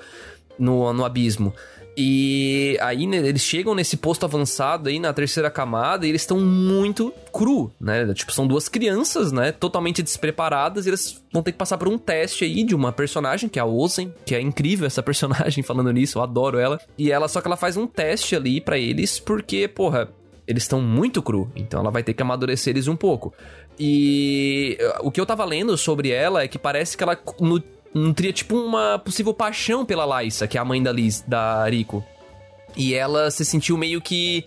no, no abismo. E aí né, eles chegam nesse posto avançado aí na terceira camada e eles estão muito cru, né? Tipo, são duas crianças, né? Totalmente despreparadas e eles vão ter que passar por um teste aí de uma personagem, que é a Ozen, que é incrível essa personagem falando nisso, eu adoro ela. E ela, só que ela faz um teste ali pra eles, porque, porra, eles estão muito cru, então ela vai ter que amadurecer eles um pouco. E uh, o que eu tava lendo sobre ela é que parece que ela nu- nutria tipo uma possível paixão pela Laissa, que é a mãe da Liz, da Rico. E ela se sentiu meio que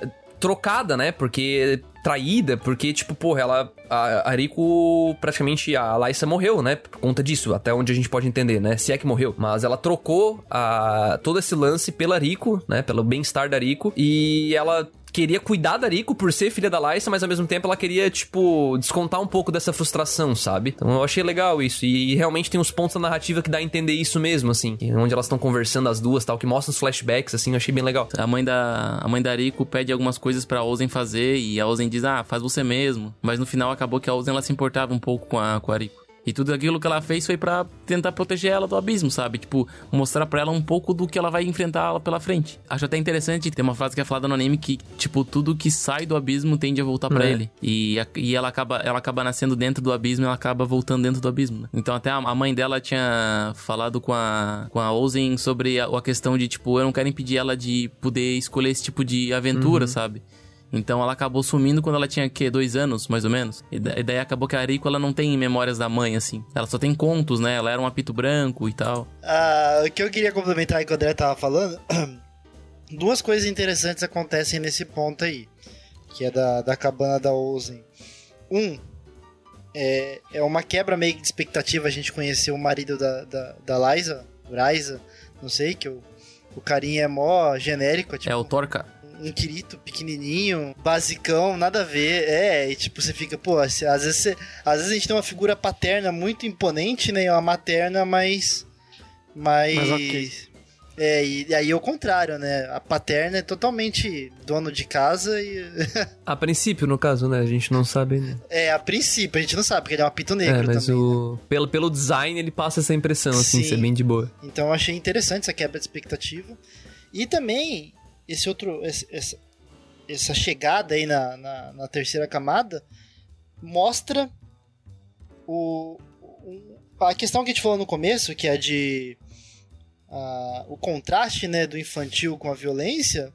eh, trocada, né? Porque traída, porque tipo, porra, ela a, a Rico praticamente a Laissa morreu, né? Por conta disso, até onde a gente pode entender, né? Se é que morreu, mas ela trocou a, todo esse lance pela Rico, né? Pelo bem-estar da Rico e ela queria cuidar da Rico por ser filha da Laissa, mas ao mesmo tempo ela queria, tipo, descontar um pouco dessa frustração, sabe? Então eu achei legal isso. E realmente tem uns pontos da narrativa que dá a entender isso mesmo, assim. Onde elas estão conversando as duas tal, que mostram os flashbacks, assim, eu achei bem legal. A mãe da, a mãe da Rico pede algumas coisas pra Ozen fazer e a Ozen diz, ah, faz você mesmo. Mas no final acabou que a Ozen ela se importava um pouco com a, com a Rico. E tudo aquilo que ela fez foi pra tentar proteger ela do abismo, sabe? Tipo, mostrar pra ela um pouco do que ela vai enfrentar pela frente. Acho até interessante, tem uma frase que é falada no anime que, tipo, tudo que sai do abismo tende a voltar pra É. ele. E, e ela, acaba, ela acaba nascendo dentro do abismo e ela acaba voltando dentro do abismo. né? Então até a, a mãe dela tinha falado com a, com a Ozen sobre a, a questão de, tipo, eu não quero impedir ela de poder escolher esse tipo de aventura, sabe? Então ela acabou sumindo quando ela tinha, que Dois anos, mais ou menos. E, da- daí acabou que a Rico, ela não tem memórias da mãe, assim. Ela só tem contos, né? Ela era um apito branco e tal. Ah, o que eu queria complementar aí que o André tava falando, duas coisas interessantes acontecem nesse ponto aí, que é da, da cabana da Ozen. Um, é, é uma quebra meio de expectativa a gente conhecer o marido da, da, da Liza, Raiza, não sei, que o, o carinha é mó genérico, tipo É o Torca. Um Kirito pequenininho, basicão, nada a ver. É, e tipo, você fica, pô, às vezes, você- às vezes a gente tem uma figura paterna muito imponente, né? E uma materna mais. mais. Mas ok. É, e aí é o contrário, né? A paterna é totalmente dono de casa e. A princípio, no caso, né? A gente não sabe ainda. é, a princípio, a gente não sabe, porque ele é um apito negro É, mas também. né? o. Pelo, pelo design, ele passa essa impressão, assim, Sim. ser bem de boa. Então eu achei interessante essa quebra de expectativa. E também, esse outro. esse- essa, essa chegada aí na, na, na terceira camada mostra o, o- a questão que a gente falou no começo, que é de. ah, o contraste né, do infantil com a violência.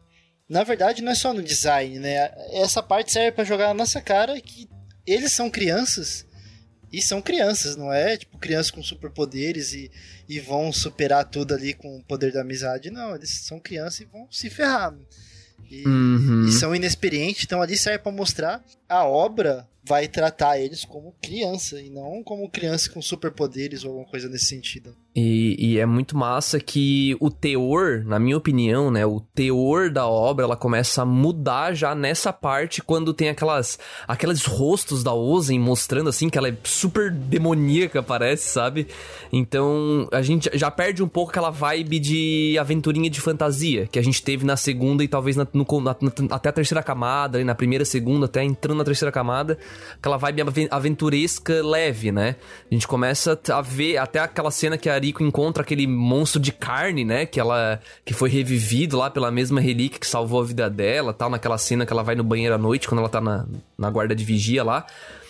Na verdade, não é só no design, né? Essa parte serve pra jogar na nossa cara que eles são crianças e são crianças, não é tipo crianças com superpoderes e, e vão superar tudo ali com o poder da amizade. Não, eles são crianças e vão se ferrar. E, Uhum. e são inexperientes, então ali serve pra mostrar a obra vai tratar eles como criança e não como criança com superpoderes ou alguma coisa nesse sentido. E, e é muito massa que o teor, na minha opinião, né? O teor da obra, ela começa a mudar já nessa parte quando tem aquelas aqueles rostos da Ozen mostrando assim que ela é super demoníaca, parece, sabe? Então a gente já perde um pouco aquela vibe de aventurinha de fantasia que a gente teve na segunda e talvez na- no- na- na- até a terceira camada, na primeira, segunda, até entrando na terceira camada, aquela vibe aven- aventuresca leve, né? A gente começa a ver até aquela cena que a Rico encontra aquele monstro de carne, né? Que ela que foi revivido lá pela mesma relíquia que salvou a vida dela, tal, naquela cena que ela vai no banheiro à noite quando ela tá na, na guarda de vigia lá.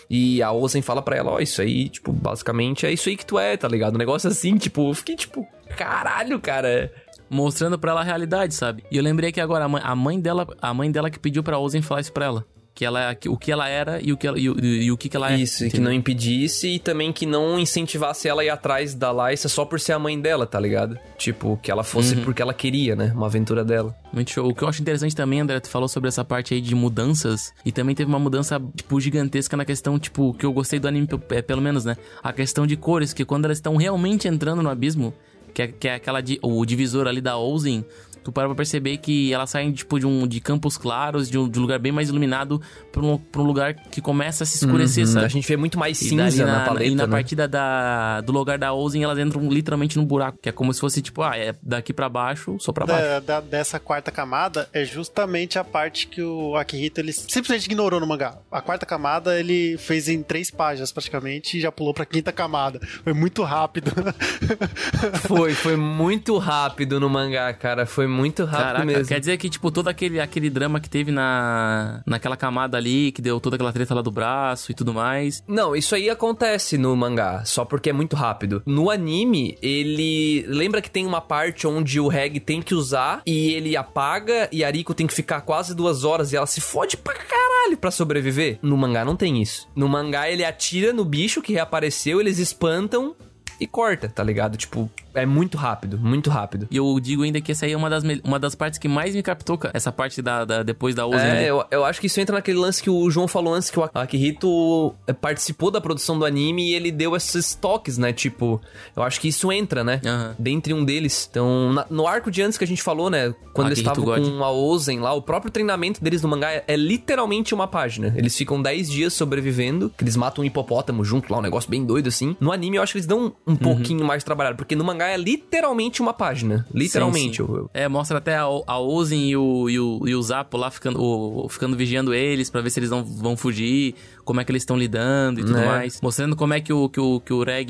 E a Ozen fala pra ela, ó, isso aí, tipo, basicamente é isso aí que tu é, tá ligado? Um negócio assim, tipo, eu fiquei tipo, caralho, cara. Mostrando pra ela a realidade, sabe? E eu lembrei que agora a mãe, a mãe dela, a mãe dela que pediu pra Ozen falar isso pra ela. Que ela, que- o que ela era e o que ela, e, o- e o que, que ela é. Isso, e que não impedisse e também que não incentivasse ela a ir atrás da Laissa só por ser a mãe dela, tá ligado? Tipo, que ela fosse porque ela queria, né? Uma aventura dela. Muito show. O que eu acho interessante também, André, tu falou sobre essa parte aí de mudanças. E também teve uma mudança, tipo, gigantesca na questão, tipo, que eu gostei do anime, é, pelo menos, né? A questão de cores, que quando elas estão realmente entrando no abismo, que é, que é aquela, di- o divisor ali da Ozen, tu para pra perceber que elas saem, tipo, de, um, de campos claros, de um, de um lugar bem mais iluminado, pra um, pra um lugar que começa a se escurecer, Uhum. sabe? A gente vê muito mais cinza na, na, paleta, E na né? partida da, do lugar da Ozen, elas entram literalmente num buraco. Que é como se fosse, tipo, ah, é daqui pra baixo, só pra baixo. Da- da- dessa quarta camada é justamente a parte que o Akihito ele simplesmente ignorou no mangá. A quarta camada ele fez em três páginas praticamente e já pulou pra quinta camada. Foi muito rápido. Foi, foi muito rápido no mangá, cara. Foi muito rápido Caraca, mesmo. quer dizer que, tipo, todo aquele, aquele drama que teve na, naquela camada ali, que deu toda aquela treta lá do braço e tudo mais. Não, isso aí acontece no mangá, só porque é muito rápido. No anime, ele. Lembra que tem uma parte onde o Reg tem que usar e ele apaga e a Ariko tem que ficar quase duas horas e ela se fode pra caralho pra sobreviver? No mangá não tem isso. No mangá ele atira no bicho que reapareceu, eles espantam e corta, tá ligado? Tipo, é muito rápido, muito rápido. E eu digo ainda que essa aí é uma das, uma das partes que mais me captou, cara. Essa parte da, da- depois da Ozen. ali. É, eu, eu acho que isso entra naquele lance que o João falou antes, que o Akihito eh, participou da produção do anime e ele deu esses toques, né? Tipo, eu acho que isso entra, né? Aham. Dentre um deles. Então, na- no arco de antes que a gente falou, né? Quando eles estavam com a Ozen lá, o próprio treinamento deles no mangá é, é literalmente uma página. Eles ficam 10 dias sobrevivendo, que eles matam um hipopótamo junto lá, um negócio bem doido assim. No anime eu acho que eles dão um pouquinho mais trabalhado, porque no mangá é literalmente uma página. Literalmente. Sim, sim. Eu- eu- É, mostra até a, a Ozen e o, e, o, e o Zapo lá ficando, o- ficando vigiando eles pra ver se eles não vão fugir, como é que eles estão lidando e tudo É. mais. Mostrando como é que o, que o, que o Reg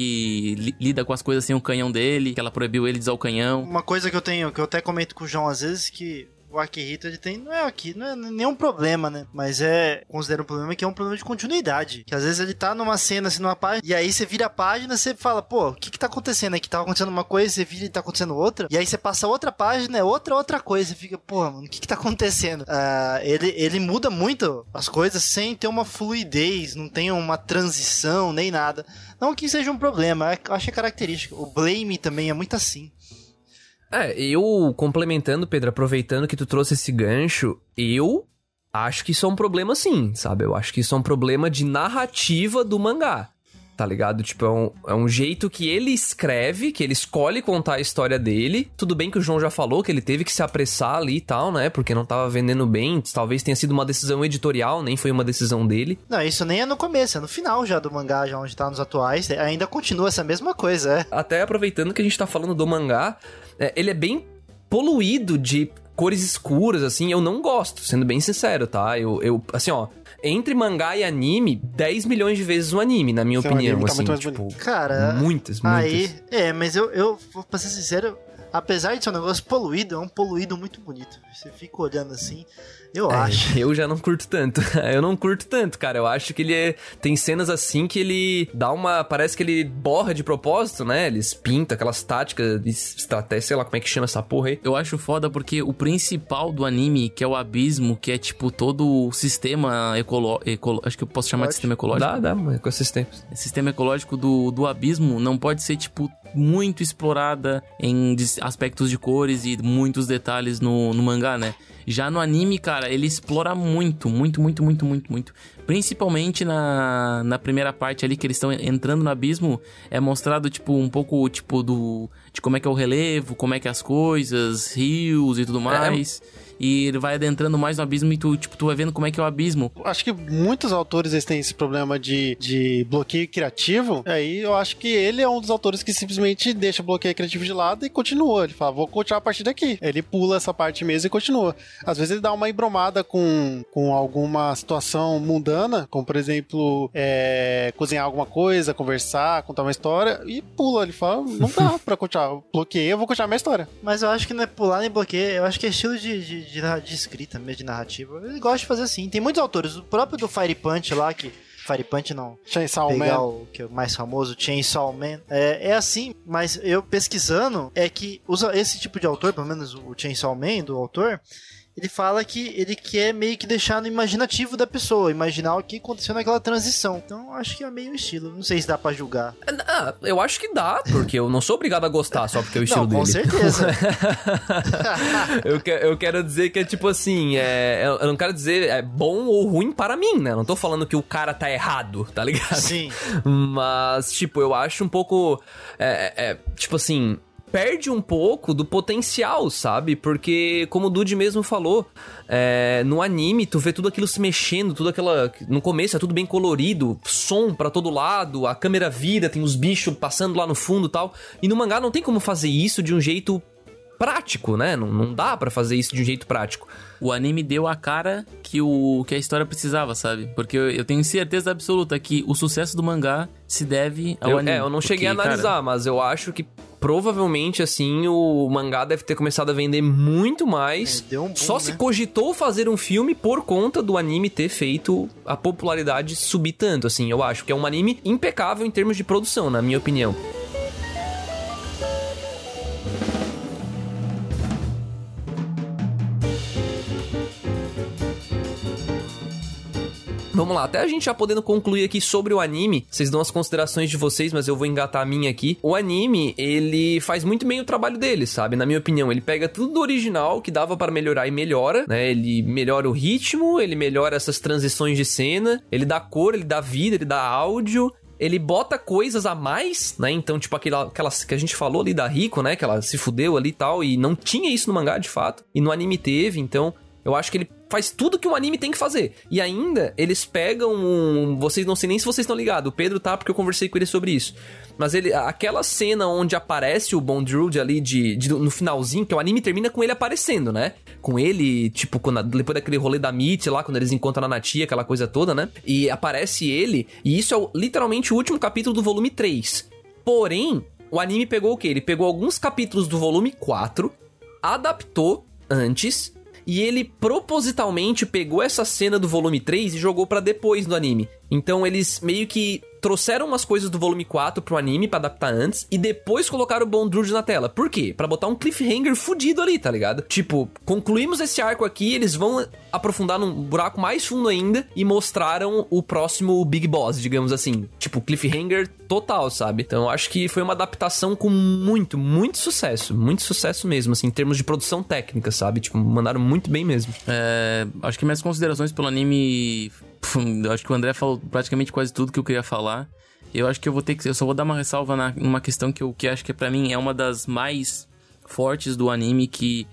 li- lida com as coisas sem o canhão dele, que ela proibiu ele de usar o canhão. Uma coisa que eu tenho, que eu até comento com o João às vezes, que o Akihito ele tem, não é aqui, não é nenhum problema, né? Mas é, considero um problema que é um problema de continuidade. Que às vezes ele tá numa cena, assim, numa página, e aí você vira a página você fala, pô, o que que tá acontecendo aqui? Tá acontecendo uma coisa, você vira e tá acontecendo outra, e aí você passa outra página, é outra, outra coisa, você fica, pô, mano, o que que tá acontecendo? Ah, ele, ele muda muito as coisas sem ter uma fluidez, não tem uma transição, nem nada. Não que seja um problema, eu acho que é característico. O Blame também é muito assim. É, eu complementando, Pedro, aproveitando que tu trouxe esse gancho, eu acho que isso é um problema sim, sabe? Eu acho que isso é um problema de narrativa do mangá. Tá ligado? Tipo, é um, é um jeito que ele escreve, que ele escolhe contar a história dele. Tudo bem que o João já falou que ele teve que se apressar ali e tal, né? Porque não tava vendendo bem. Talvez tenha sido uma decisão editorial, nem foi uma decisão dele. Não, isso nem é no começo, é no final já do mangá, já onde tá nos atuais. é, Ainda continua essa mesma coisa, é. Até aproveitando que a gente tá falando do mangá, é, ele é bem poluído de cores escuras, assim, eu não gosto, sendo bem sincero, tá? Eu, eu assim, ó, entre mangá e anime, 10 milhões de vezes o anime, na minha Seu opinião, tá assim, muito mais tipo, Cara, muitas, muitas. aí. É, mas eu, eu vou pra ser sincero, apesar de ser um negócio poluído, é um poluído muito bonito. Você fica olhando assim, eu É, acho. Eu já não curto tanto. eu não curto tanto, cara. Eu acho que ele é... tem cenas assim que ele dá uma. Parece que ele borra de propósito, né? Eles pintam aquelas táticas estratégia, sei lá como é que chama essa porra aí. Eu acho foda porque o principal do anime, que é o abismo, que é tipo todo o sistema ecológico. Acho que eu posso chamar de sistema ecológico. Dá, dá, mas com esses tempos. O sistema ecológico do, do abismo não pode ser, tipo, muito explorada em aspectos de cores e muitos detalhes no, no mangá, né? Já no anime, cara, ele explora muito, muito, muito, muito, muito, muito. Principalmente na, na primeira parte ali que eles estão entrando no abismo, é mostrado, tipo, um pouco, tipo, do... De como é que é o relevo, como é que é as coisas, rios e tudo mais. E ele vai adentrando mais no abismo e tu, tipo, tu vai vendo como é que é o abismo. Acho que muitos autores eles têm esse problema de, de bloqueio criativo. Aí eu acho que ele é um dos autores que simplesmente deixa o bloqueio criativo de lado e continua. Ele fala, vou continuar a partir daqui. Ele pula essa parte mesmo e continua. Às vezes ele dá uma embromada com, com alguma situação mundana, como por exemplo, é, cozinhar alguma coisa, conversar, contar uma história, e pula. Ele fala, não dá pra continuar. Eu Bloqueei, eu vou continuar a minha história. Mas eu acho que não é pular nem bloqueio, eu acho que é estilo de, de, de, de escrita mesmo, de narrativa. Ele gosta de fazer assim. Tem muitos autores, o próprio do Fire Punch lá, que. Fire Punch não. Chainsaw pegar Man. o que é o mais famoso, Chainsaw Man. É, é assim, mas eu pesquisando, é que usa esse tipo de autor, pelo menos o Chainsaw Man do autor, ele fala que ele quer meio que deixar no imaginativo da pessoa, imaginar o que aconteceu naquela transição. Então acho que é meio estilo. Não sei se dá pra julgar. Ah, eu acho que dá, porque eu não sou obrigado a gostar só porque é o estilo não, com dele. certeza. eu, que- eu quero dizer que é tipo assim, é, eu eu não quero dizer é bom ou ruim para mim, né? Eu não tô falando que o cara tá errado, tá ligado? Sim. Mas, tipo, eu acho um pouco. É, é, tipo assim. Perde um pouco do potencial, sabe? Porque, como o Dude mesmo falou, é, no anime tu vê tudo aquilo se mexendo, tudo aquela. No começo é tudo bem colorido, som pra todo lado, a câmera vira, tem os bichos passando lá no fundo tal. E no mangá não tem como fazer isso de um jeito prático, né? Não, não dá para fazer isso de um jeito prático. O anime deu a cara que, o, que a história precisava, sabe? Porque eu, eu tenho certeza absoluta que o sucesso do mangá se deve ao eu, anime. É, eu não cheguei Porque, a analisar, cara, mas eu acho que provavelmente, assim, o mangá deve ter começado a vender muito mais. É, deu um boom, Só né? se cogitou fazer um filme por conta do anime ter feito a popularidade subir tanto, assim. Eu acho que é um anime impecável em termos de produção, na minha opinião. Vamos lá, até a gente já podendo concluir aqui sobre o anime, vocês dão as considerações de vocês, mas eu vou engatar a minha aqui. O anime, ele faz muito bem o trabalho dele, sabe? Na minha opinião, ele pega tudo do original que dava para melhorar e melhora, né? Ele melhora o ritmo, ele melhora essas transições de cena, ele dá cor, ele dá vida, ele dá áudio, ele bota coisas a mais, né? Então, tipo, aquela, aquela que a gente falou ali da Rico, né? Que ela se fudeu ali e tal, e não tinha isso no mangá de fato, e no anime teve, então eu acho que ele faz tudo que um anime tem que fazer. E ainda, eles pegam um. Vocês não sei nem se vocês estão ligados. O Pedro tá, porque eu conversei com ele sobre isso. Mas ele. Aquela cena onde aparece o Bondrewd ali de, de- no finalzinho, que o anime termina com ele aparecendo, né? Com ele, tipo, quando, depois daquele rolê da Meet lá, quando eles encontram a Natia, aquela coisa toda, né? E aparece ele. E isso é literalmente o último capítulo do volume 3. Porém, o anime pegou o quê? Ele pegou alguns capítulos do volume 4, adaptou antes e ele propositalmente pegou essa cena do volume 3 e jogou pra depois do anime. Então eles meio que trouxeram umas coisas do volume 4 pro anime pra adaptar antes e depois colocaram o Bondrewd na tela. Por quê? Pra botar um cliffhanger fudido ali, tá ligado? Tipo, concluímos esse arco aqui, eles vão aprofundar num buraco mais fundo ainda e mostraram o próximo Big Boss, digamos assim. Tipo, cliffhanger total, sabe? Então eu acho que foi uma adaptação com muito, muito sucesso. Muito sucesso mesmo, assim, em termos de produção técnica, sabe? Tipo, mandaram muito bem mesmo. É, acho que minhas considerações pelo anime. acho que o André falou praticamente quase tudo que eu queria falar. Eu acho que eu vou ter que. Eu só vou dar uma ressalva na, numa questão que eu que acho que pra mim é uma das mais fortes do anime, que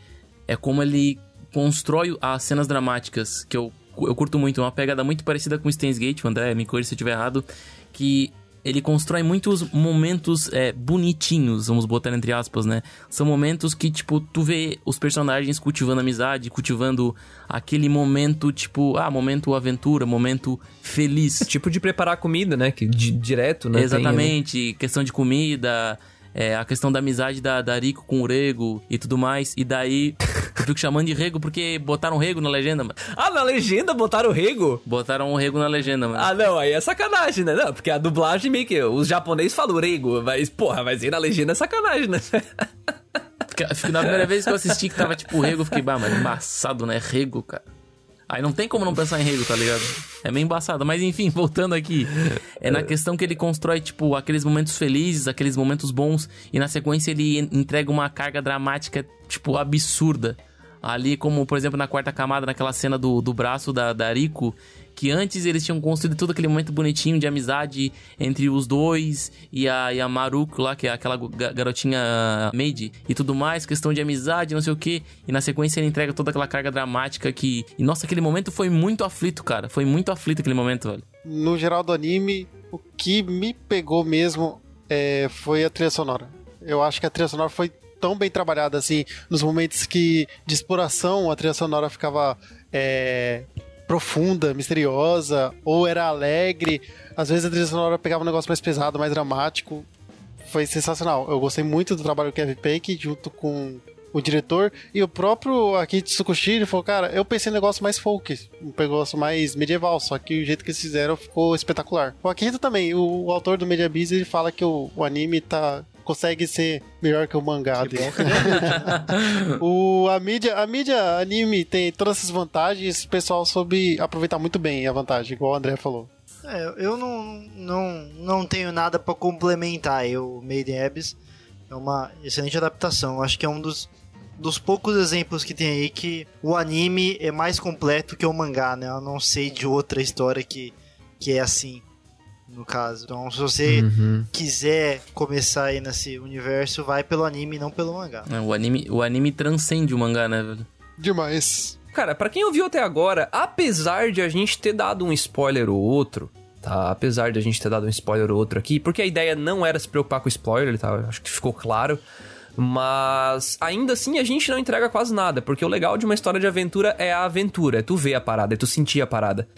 é como ele constrói as cenas dramáticas, que eu, eu curto muito. É uma pegada muito parecida com Steins Gate, o André, me corrija se eu estiver errado, que ele constrói muitos momentos é, bonitinhos, vamos botar entre aspas, né? São momentos que, tipo, tu vê os personagens cultivando amizade, cultivando aquele momento, tipo, ah, momento aventura, momento feliz. Tipo de preparar comida, né? Que di- direto, né? tem ali. Exatamente, questão de comida, é, a questão da amizade da, da Rico com o Rego e tudo mais. E daí, eu fico chamando de Rego porque botaram Rego na legenda, mano. Ah, na legenda botaram Rego? Botaram o Rego na legenda, mano. Ah, não, aí é sacanagem, né? Não, porque a dublagem meio que. Os japoneses falam Rego, mas, porra, mas aí na legenda é sacanagem, né? Na primeira vez que eu assisti que tava tipo Rego, eu fiquei, bah, mano, embaçado, né? Rego, cara. Aí não tem como não pensar em Rego, tá ligado? É meio embaçado. Mas enfim, voltando aqui. É na questão que ele constrói, tipo, aqueles momentos felizes, aqueles momentos bons. E na sequência ele en- entrega uma carga dramática, tipo, absurda. Ali, como, por exemplo, na quarta camada, naquela cena do, do braço da, da Rico, que antes eles tinham construído todo aquele momento bonitinho de amizade entre os dois e a, e a Maruko lá, que é aquela ga- garotinha maid e tudo mais, questão de amizade, não sei o que. E na sequência ele entrega toda aquela carga dramática que. E nossa, aquele momento foi muito aflito, cara. Foi muito aflito aquele momento, velho. No geral do anime, o que me pegou mesmo é, foi a trilha sonora. Eu acho que a trilha sonora foi tão bem trabalhada assim, nos momentos que de exploração a trilha sonora ficava é, profunda, misteriosa, ou era alegre. Às vezes a trilha sonora pegava um negócio mais pesado, mais dramático. Foi sensacional. Eu gostei muito do trabalho do Kevin Peck junto com o diretor e o próprio Akito Tsukushi, ele falou, cara, eu pensei em negócio mais folk, um negócio mais medieval, só que o jeito que eles fizeram ficou espetacular. O Akito também, o, o autor do Media Biz, ele fala que o, o anime tá consegue ser melhor que o mangá dele. o, a, mídia, a mídia anime tem todas essas vantagens, o pessoal soube aproveitar muito bem a vantagem, igual o André falou. É, eu não, não, não tenho nada pra complementar. Eu, Maiden Abyss é uma excelente adaptação. Acho que é um dos, dos poucos exemplos que tem aí que o anime é mais completo que o mangá, né? Eu não sei de outra história que, que é assim, no caso. Então, se você Uhum. quiser começar aí nesse universo, vai pelo anime e não pelo mangá. É, O anime, o anime transcende o mangá, né, velho? Demais. Cara, pra quem ouviu até agora, apesar de a gente ter dado um spoiler ou outro, tá? Apesar de a gente ter dado um spoiler ou outro aqui, porque a ideia não era se preocupar com spoiler, tá? Acho que ficou claro. Mas ainda assim a gente não entrega quase nada, porque o legal de uma história de aventura é a aventura, é tu ver a parada, é tu sentir a parada.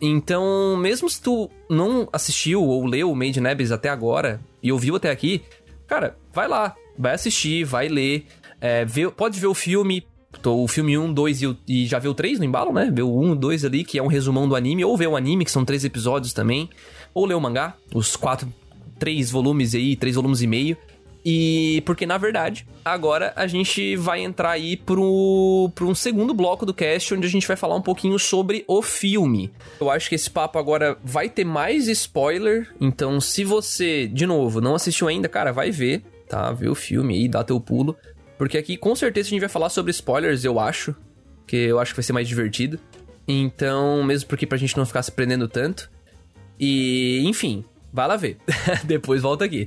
Então, mesmo se tu não assistiu ou leu o Made in Abyss até agora e ouviu até aqui, cara, vai lá, vai assistir, vai ler, é, vê, pode ver o filme, o filme 1, 2 e, e já vê o 3 no embalo, né? Vê o 1, 2 ali, que é um resumão do anime, ou vê o anime, que são três episódios também, ou lê o mangá, os quatro, três volumes aí, três volumes e meio. E porque na verdade, agora a gente vai entrar aí pro, pro um segundo bloco do cast onde a gente vai falar um pouquinho sobre o filme. Eu acho que esse papo agora vai ter mais spoiler, então se você, de novo, não assistiu ainda, cara, vai ver, tá? Vê o filme aí, dá teu pulo. Porque aqui com certeza a gente vai falar sobre spoilers, eu acho. Que eu acho que vai ser mais divertido. Então, mesmo porque pra gente não ficar se prendendo tanto. E, enfim, Vai lá ver. Depois volta aqui.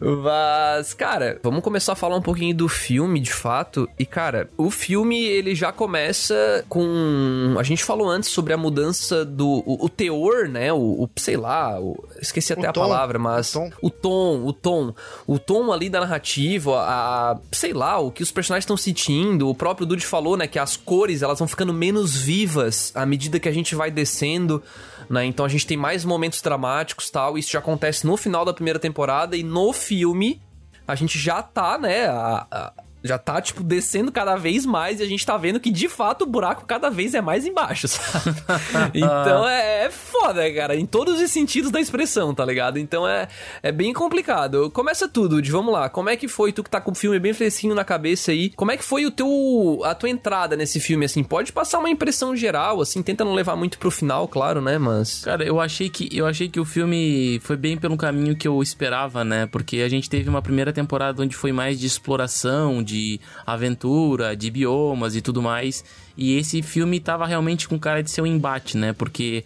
Mas, cara, vamos começar a falar um pouquinho do filme, de fato. E, cara, o filme, ele já começa com... A gente falou antes sobre a mudança do... O, o teor, né? O, o, sei lá, o, esqueci até O a tom. palavra, mas... O tom. O tom, o tom. O tom ali da narrativa, a... Sei lá, o que os personagens estão sentindo. O próprio Dude falou, né? Que as cores, elas vão ficando menos vivas à medida que a gente vai descendo né? Então a gente tem mais momentos dramáticos tal. Isso já acontece no final da primeira temporada e no filme a gente já tá, né? a- a- já tá, tipo, descendo cada vez mais e a gente tá vendo que, de fato, o buraco cada vez é mais embaixo, sabe? então é, é foda, cara, em todos os sentidos da expressão, tá ligado? Então é, é bem complicado. Começa tudo, de vamos lá. Como é que foi, tu que tá com o filme bem fresquinho na cabeça aí, como é que foi o teu, a tua entrada nesse filme, assim? Pode passar uma impressão geral, assim, tenta não levar muito pro final, claro, né, mas... Cara, eu achei que eu achei que o filme foi bem pelo caminho que eu esperava, né? Porque a gente teve uma primeira temporada onde foi mais de exploração, de aventura, de biomas e tudo mais. E esse filme tava realmente com cara de ser um embate, né? Porque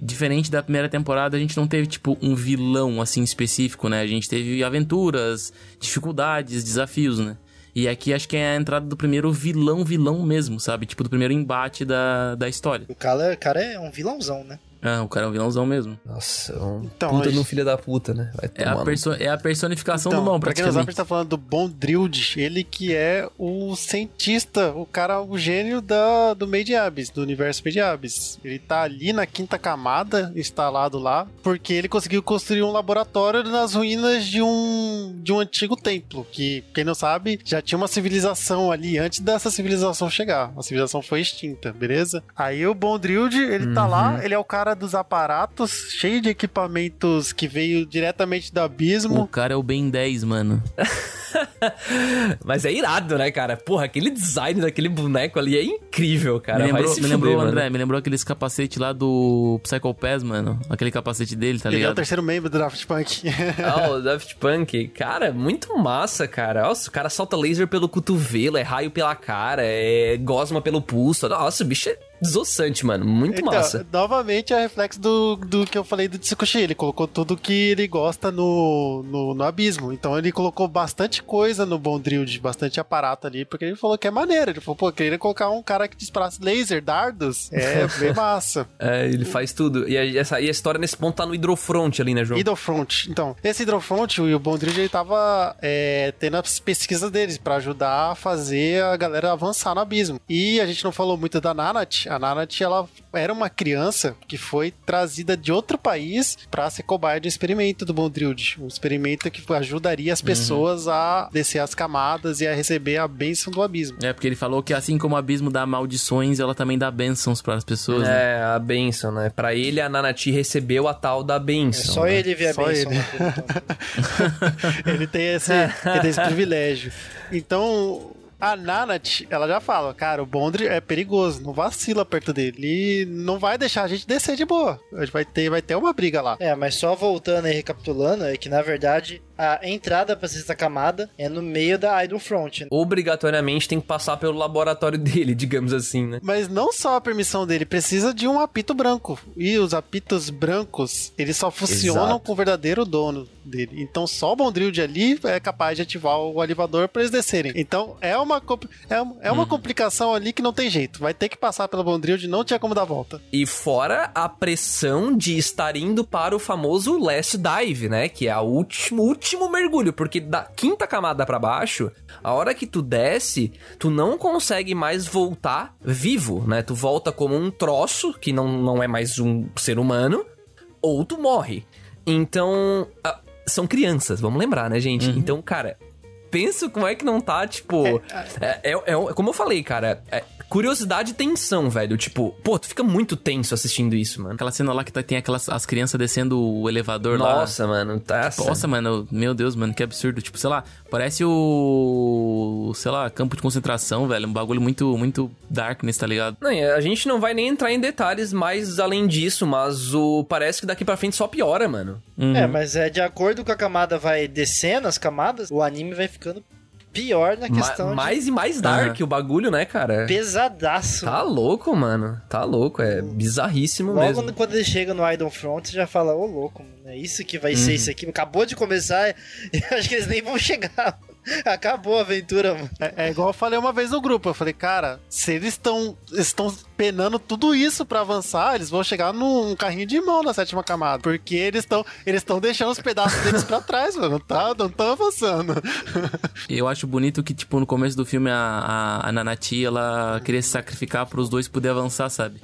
diferente da primeira temporada, a gente não teve tipo um vilão assim específico, né? A gente teve aventuras, dificuldades, desafios, né? E aqui acho que é a entrada do primeiro vilão, vilão mesmo, sabe? Tipo, do primeiro embate da, da história. O cara, o cara é um vilãozão, né? Ah, o cara é um vilãozão mesmo. Nossa, um Então, puta mas- de um filho da puta, né? Vai É tomar a, perso é a personificação Então, do mal, pra quem não sabe, a gente tá falando do Bondrild, ele que é o cientista, o cara, o gênio da, do Made Abyss, do universo Made in Abyss. Ele tá ali na quinta camada, instalado lá, porque ele conseguiu construir um laboratório nas ruínas de um, de um antigo templo, que, quem não sabe, já tinha uma civilização ali antes dessa civilização chegar. A civilização foi extinta, beleza? Aí o Bondrild, ele tá lá, ele é o cara dos aparatos, cheio de equipamentos que veio diretamente do abismo. O cara é o Ben 10, mano. Mas é irado, né, cara? Porra, aquele design daquele boneco ali é incrível, cara. me lembrou, me lembrou fuder, André, mano. me lembrou aqueles capacete lá do Psycho Pass, mano. Aquele capacete dele, tá Ele é o ligado? terceiro membro do Daft Punk. Ah, o Daft Punk. Cara, muito massa, cara. Nossa, o cara solta laser pelo cotovelo, é raio pela cara, é gosma pelo pulso. Nossa, o bicho é desossante, mano. Muito Então, massa. novamente é reflexo do, do que eu falei do Tsukushi. Ele colocou tudo que ele gosta no, no, no abismo. Então ele colocou bastante coisa no Bondrild, bastante aparato ali, porque ele falou que é maneiro. Ele falou, pô, queria colocar um cara que disparasse laser, dardos. É bem massa. É, ele faz tudo. E a, essa, e a história nesse ponto tá no Hidrofront ali, né, João? Hidrofront. Então, esse Hidrofront, o Bondrild, ele tava é, tendo as pesquisas deles pra ajudar a fazer a galera avançar no abismo. E a gente não falou muito da Nanat. A Nanat, ela era uma criança que foi trazida de outro país pra ser cobaia de um experimento do Bondrild. Um experimento que ajudaria as pessoas a descer as camadas e a receber a bênção do abismo. É, porque ele falou que assim como o abismo dá maldições, ela também dá bênçãos para as pessoas, né? É, a benção, né? Pra ele, a Nanati recebeu a tal da É benção. só né? ele ver a Só bênção ele. ele tem esse, ele tem esse privilégio. Então, a Nanat, ela já fala, cara, o Bondri é perigoso, não vacila perto dele. Ele não vai deixar a gente descer de boa. A gente vai ter, vai ter uma briga lá. É, mas só voltando e recapitulando, é que na verdade a entrada pra sexta camada é no meio da Idle Front. né? Obrigatoriamente tem que passar pelo laboratório dele, digamos assim, né? Mas não só a permissão dele, precisa de um apito branco. E os apitos brancos, eles só funcionam Exato. com o verdadeiro dono dele. Então só o Bondrild ali é capaz de ativar o elevador para eles descerem. Então é uma, é, é uma complicação ali que não tem jeito. Vai ter que passar pelo Bondrild, não tinha como dar volta. E fora a pressão de estar indo para o famoso Last Dive, né? Que é a último, último mergulho, porque da quinta camada pra baixo, a hora que tu desce, tu não consegue mais voltar vivo, né? Tu volta como um troço, que não, não é mais um ser humano, ou tu morre. Então, ah, são crianças, vamos lembrar, né, gente? Então, cara, penso como é que não tá, tipo. É, é, é- como eu falei, cara, é curiosidade e tensão, velho. Tipo, pô, tu fica muito tenso assistindo isso, mano. Aquela cena lá que tá- tem aquelas as crianças descendo o elevador lá. Nossa, mano, tá. Nossa, mano, meu Deus, mano, que absurdo. Tipo, sei lá, parece o. sei lá, campo de concentração, velho. Um bagulho muito, muito darkness, tá ligado? Não, e a gente não vai nem entrar em detalhes mais além disso, mas o parece que daqui pra frente só piora, mano. Uhum. É, mas é de acordo com a camada vai descendo as camadas, o anime vai ficando pior na Ma- questão mais e mais dark o bagulho, né, cara? de pesadaço. Tá louco, mano. Tá louco, é bizarríssimo Logo mesmo. no- quando ele chega no Idol Front, você já fala, ô louco, mano, é isso que vai ser Uhum. isso aqui. Acabou de começar, eu acho que eles nem vão chegar. Acabou a aventura, mano. É, é igual eu falei uma vez no grupo. Eu falei, cara, se eles estão estão penando tudo isso pra avançar, eles vão chegar num carrinho de mão na sétima camada. Porque eles estão eles estão deixando os pedaços deles pra trás, mano. Não tá, não tão avançando. Eu acho bonito que, tipo, no começo do filme a, a, a Nanati, ela queria se sacrificar pros dois poder avançar, sabe?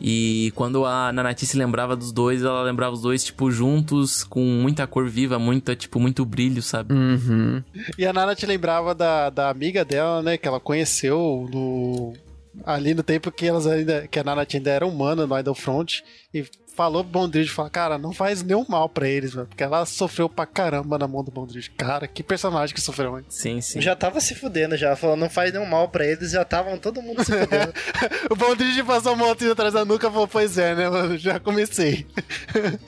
E quando a Nanati se lembrava dos dois, ela lembrava os dois, tipo, juntos, com muita cor viva, muita, tipo, muito brilho, sabe? Uhum. E a Nana te lembrava da, da amiga dela, né? Que ela conheceu no. Ali no tempo que elas ainda. Que a Nana ainda era humana no Idol Front. E falou pro Bondridge, falou, cara, não faz nenhum mal pra eles, mano. Porque ela sofreu pra caramba na mão do Bondridge. Cara, que personagem que sofreu, hein? Sim, sim. Já tava se fudendo, já. Falando, não faz nenhum mal pra eles, já estavam todo mundo se fudendo. o Bondridge passou a mãozinha atrás da nuca e falou, pois é, né, mano? Já comecei.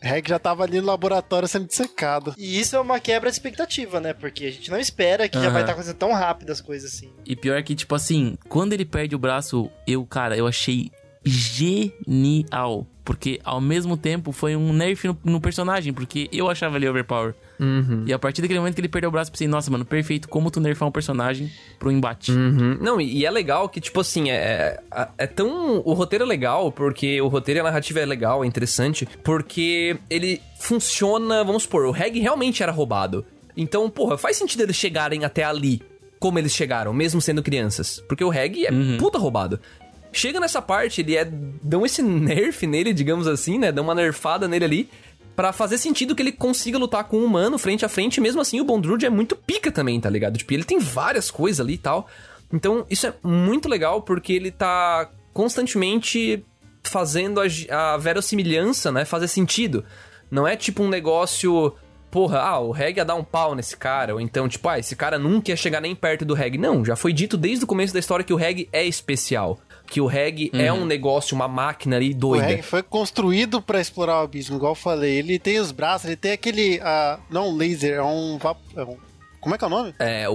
Reg já tava ali no laboratório sendo dissecado. e isso é uma quebra de expectativa, né? Porque a gente não espera que já Aham. vai estar acontecendo tão rápido as coisas assim. E pior que, tipo assim, quando ele perde o braço, eu, cara, eu achei genial. Porque ao mesmo tempo foi um nerf no, no personagem, porque eu achava ele overpower. Uhum. E a partir daquele momento que ele perdeu o braço, eu pensei, nossa, mano, perfeito, como tu nerfar um personagem pro embate. Uhum. Não, e, e é legal que, tipo assim, é, é, é tão. O roteiro é legal, porque o roteiro e a narrativa é legal, é interessante, porque ele funciona, vamos supor, o Reg realmente era roubado. Então, porra, faz sentido eles chegarem até ali como eles chegaram, mesmo sendo crianças. Porque o Reg é puta roubado. Chega nessa parte, ele é. dão esse nerf nele, digamos assim, né? Dão uma nerfada nele ali. Pra fazer sentido que ele consiga lutar com um humano frente a frente, mesmo assim o Bondrude é muito pica também, tá ligado? Tipo, ele tem várias coisas ali e tal. Então, isso é muito legal porque ele tá constantemente fazendo a, a verossimilhança, né, fazer sentido. Não é tipo um negócio, porra, ah, o Reg ia dar um pau nesse cara, ou então, tipo, ah, esse cara nunca ia chegar nem perto do Reg. Não, já foi dito desde o começo da história que o Reg é especial. Que o Reg é um negócio, uma máquina ali O doida. Reg foi construído pra explorar o abismo, igual eu falei. Ele tem os braços, ele tem aquele. ah, não um laser, é um, é um. Como é que é o nome? É, o-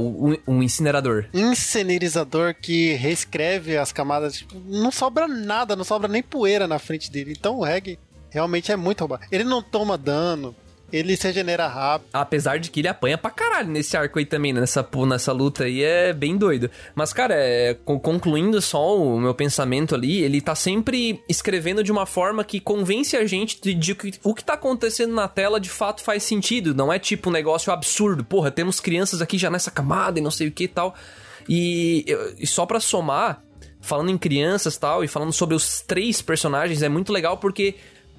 um, um incinerador. Incinerizador que reescreve as camadas. Tipo, não sobra nada, não sobra nem poeira na frente dele. Então o Reg realmente é muito roubado. Ele não toma dano, ele se regenera rápido. Apesar de que ele apanha pra caralho nesse arco aí também, né? nessa, nessa luta aí, é bem doido. Mas, cara, é, con- concluindo só o meu pensamento ali, ele tá sempre escrevendo de uma forma que convence a gente de, de que o que tá acontecendo na tela de fato faz sentido. Não é tipo um negócio absurdo. Porra, temos crianças aqui já nessa camada e não sei o que e tal. E, e só pra somar, falando em crianças tal, e falando sobre os três personagens, é muito legal porque.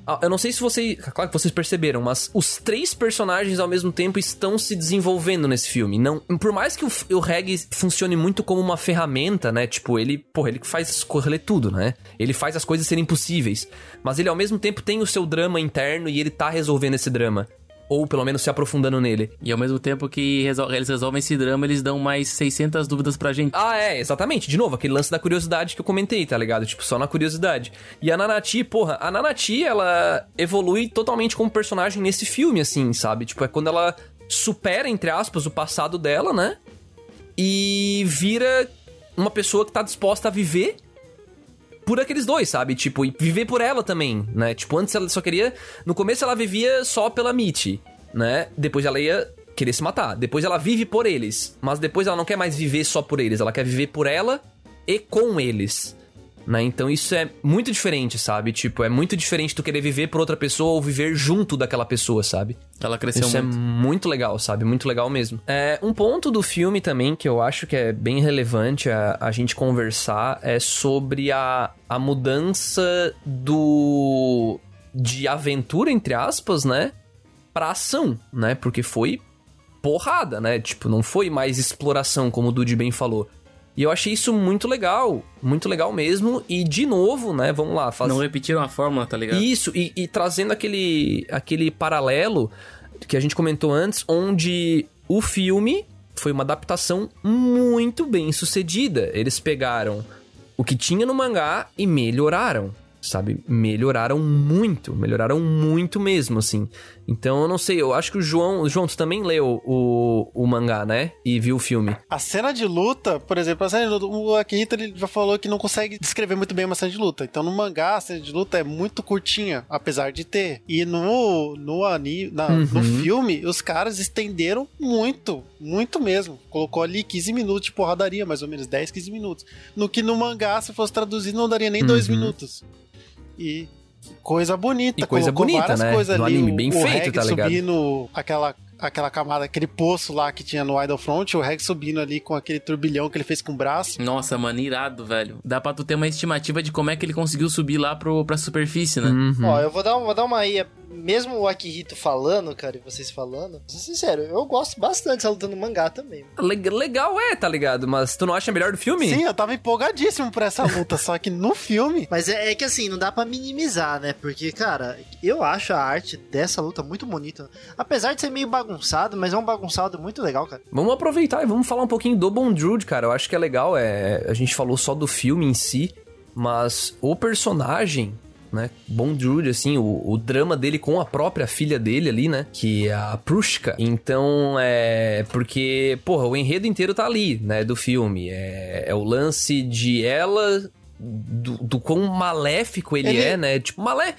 Ah, Eu não sei se vocês. Claro que vocês perceberam, mas os três personagens ao mesmo tempo estão se desenvolvendo nesse filme. Não, por mais que o, o Reg funcione muito como uma ferramenta, né? Tipo, ele, porra, ele faz escolher tudo, né? Ele faz as coisas serem possíveis. Mas ele ao mesmo tempo tem o seu drama interno e ele tá resolvendo esse drama. Ou pelo menos se aprofundando nele. E ao mesmo tempo que resol- eles resolvem esse drama, eles dão mais 600 dúvidas pra gente. Ah, é, exatamente. De novo, aquele lance da curiosidade que eu comentei, tá ligado? Tipo, só na curiosidade. E a Nanati, porra, a Nanati, ela evolui totalmente como personagem nesse filme, assim, sabe? Tipo, é quando ela supera, entre aspas, o passado dela, né? E vira uma pessoa que tá disposta a viver por aqueles dois, sabe? Tipo, e viver por ela também, né? Tipo, antes ela só queria. No começo ela vivia só pela Mitty, né? Depois ela ia querer se matar. Depois ela vive por eles. Mas depois ela não quer mais viver só por eles. Ela quer viver por ela e com eles. Né? Então isso é muito diferente, sabe? Tipo, é muito diferente tu querer viver por outra pessoa ou viver junto daquela pessoa, sabe? Ela cresceu Isso muito. é muito legal, sabe? Muito legal mesmo. É, um ponto do filme também que eu acho que é bem relevante a, a gente conversar é sobre a, a mudança do. de aventura, entre aspas, né? Pra ação, né? Porque foi porrada, né? Tipo, não foi mais exploração, como o Dude bem falou. E eu achei isso muito legal, muito legal mesmo. E de novo, né? Vamos lá, fazer. Não repetiram a fórmula, tá ligado? Isso, e, e trazendo aquele, aquele paralelo que a gente comentou antes, onde o filme foi uma adaptação muito bem sucedida. Eles pegaram o que tinha no mangá e melhoraram, sabe? Melhoraram muito, melhoraram muito mesmo, assim. Então eu não sei, eu acho que o João. João, tu também leu o, o mangá, né? E viu o filme. A cena de luta, por exemplo, a cena de luta, o Akihito ele já falou que não consegue descrever muito bem uma cena de luta. Então no mangá, a cena de luta é muito curtinha, apesar de ter. E no, no, ani, na, no Uhum. filme, os caras estenderam muito, muito mesmo. Colocou ali 15 minutos de porradaria, mais ou menos, 10, 15 minutos. No que no mangá, se fosse traduzir, não daria nem dois Uhum. minutos. E coisa bonita. E coisa colocou bonita, né? coisas Do ali, anime, o- bem o feito, Reg tá ligado? subindo aquela aquela camada, aquele poço lá que tinha no Idol Front, o Reg subindo ali com aquele turbilhão que ele fez com o braço. Nossa, mano, irado, velho. Dá pra tu ter uma estimativa de como é que ele conseguiu subir lá pro, pra superfície, né? Uhum. Ó, eu vou dar, vou dar uma aí. Mesmo o Akihito falando, cara, e vocês falando, vou ser sincero, eu gosto bastante dessa luta no mangá também. Le- Legal é, tá ligado? Mas tu não acha melhor do filme? Sim, eu tava empolgadíssimo por essa luta, só que no filme. Mas é, é que assim, não dá pra minimizar, né? Porque, cara, eu acho a arte dessa luta muito bonita. Apesar de ser meio bagunçado, mas é um bagunçado muito legal, cara. Vamos aproveitar e vamos falar um pouquinho do Bondrude, cara. Eu acho que é legal, é... a gente falou só do filme em si, mas o personagem, né, Bondrude, assim, o, o drama dele com a própria filha dele ali, né, que é a Prushka. Então, é... porque, porra, o enredo inteiro tá ali, né, do filme. É, é o lance de ela... Do, do quão maléfico ele, Ele- é, né? Tipo, malé...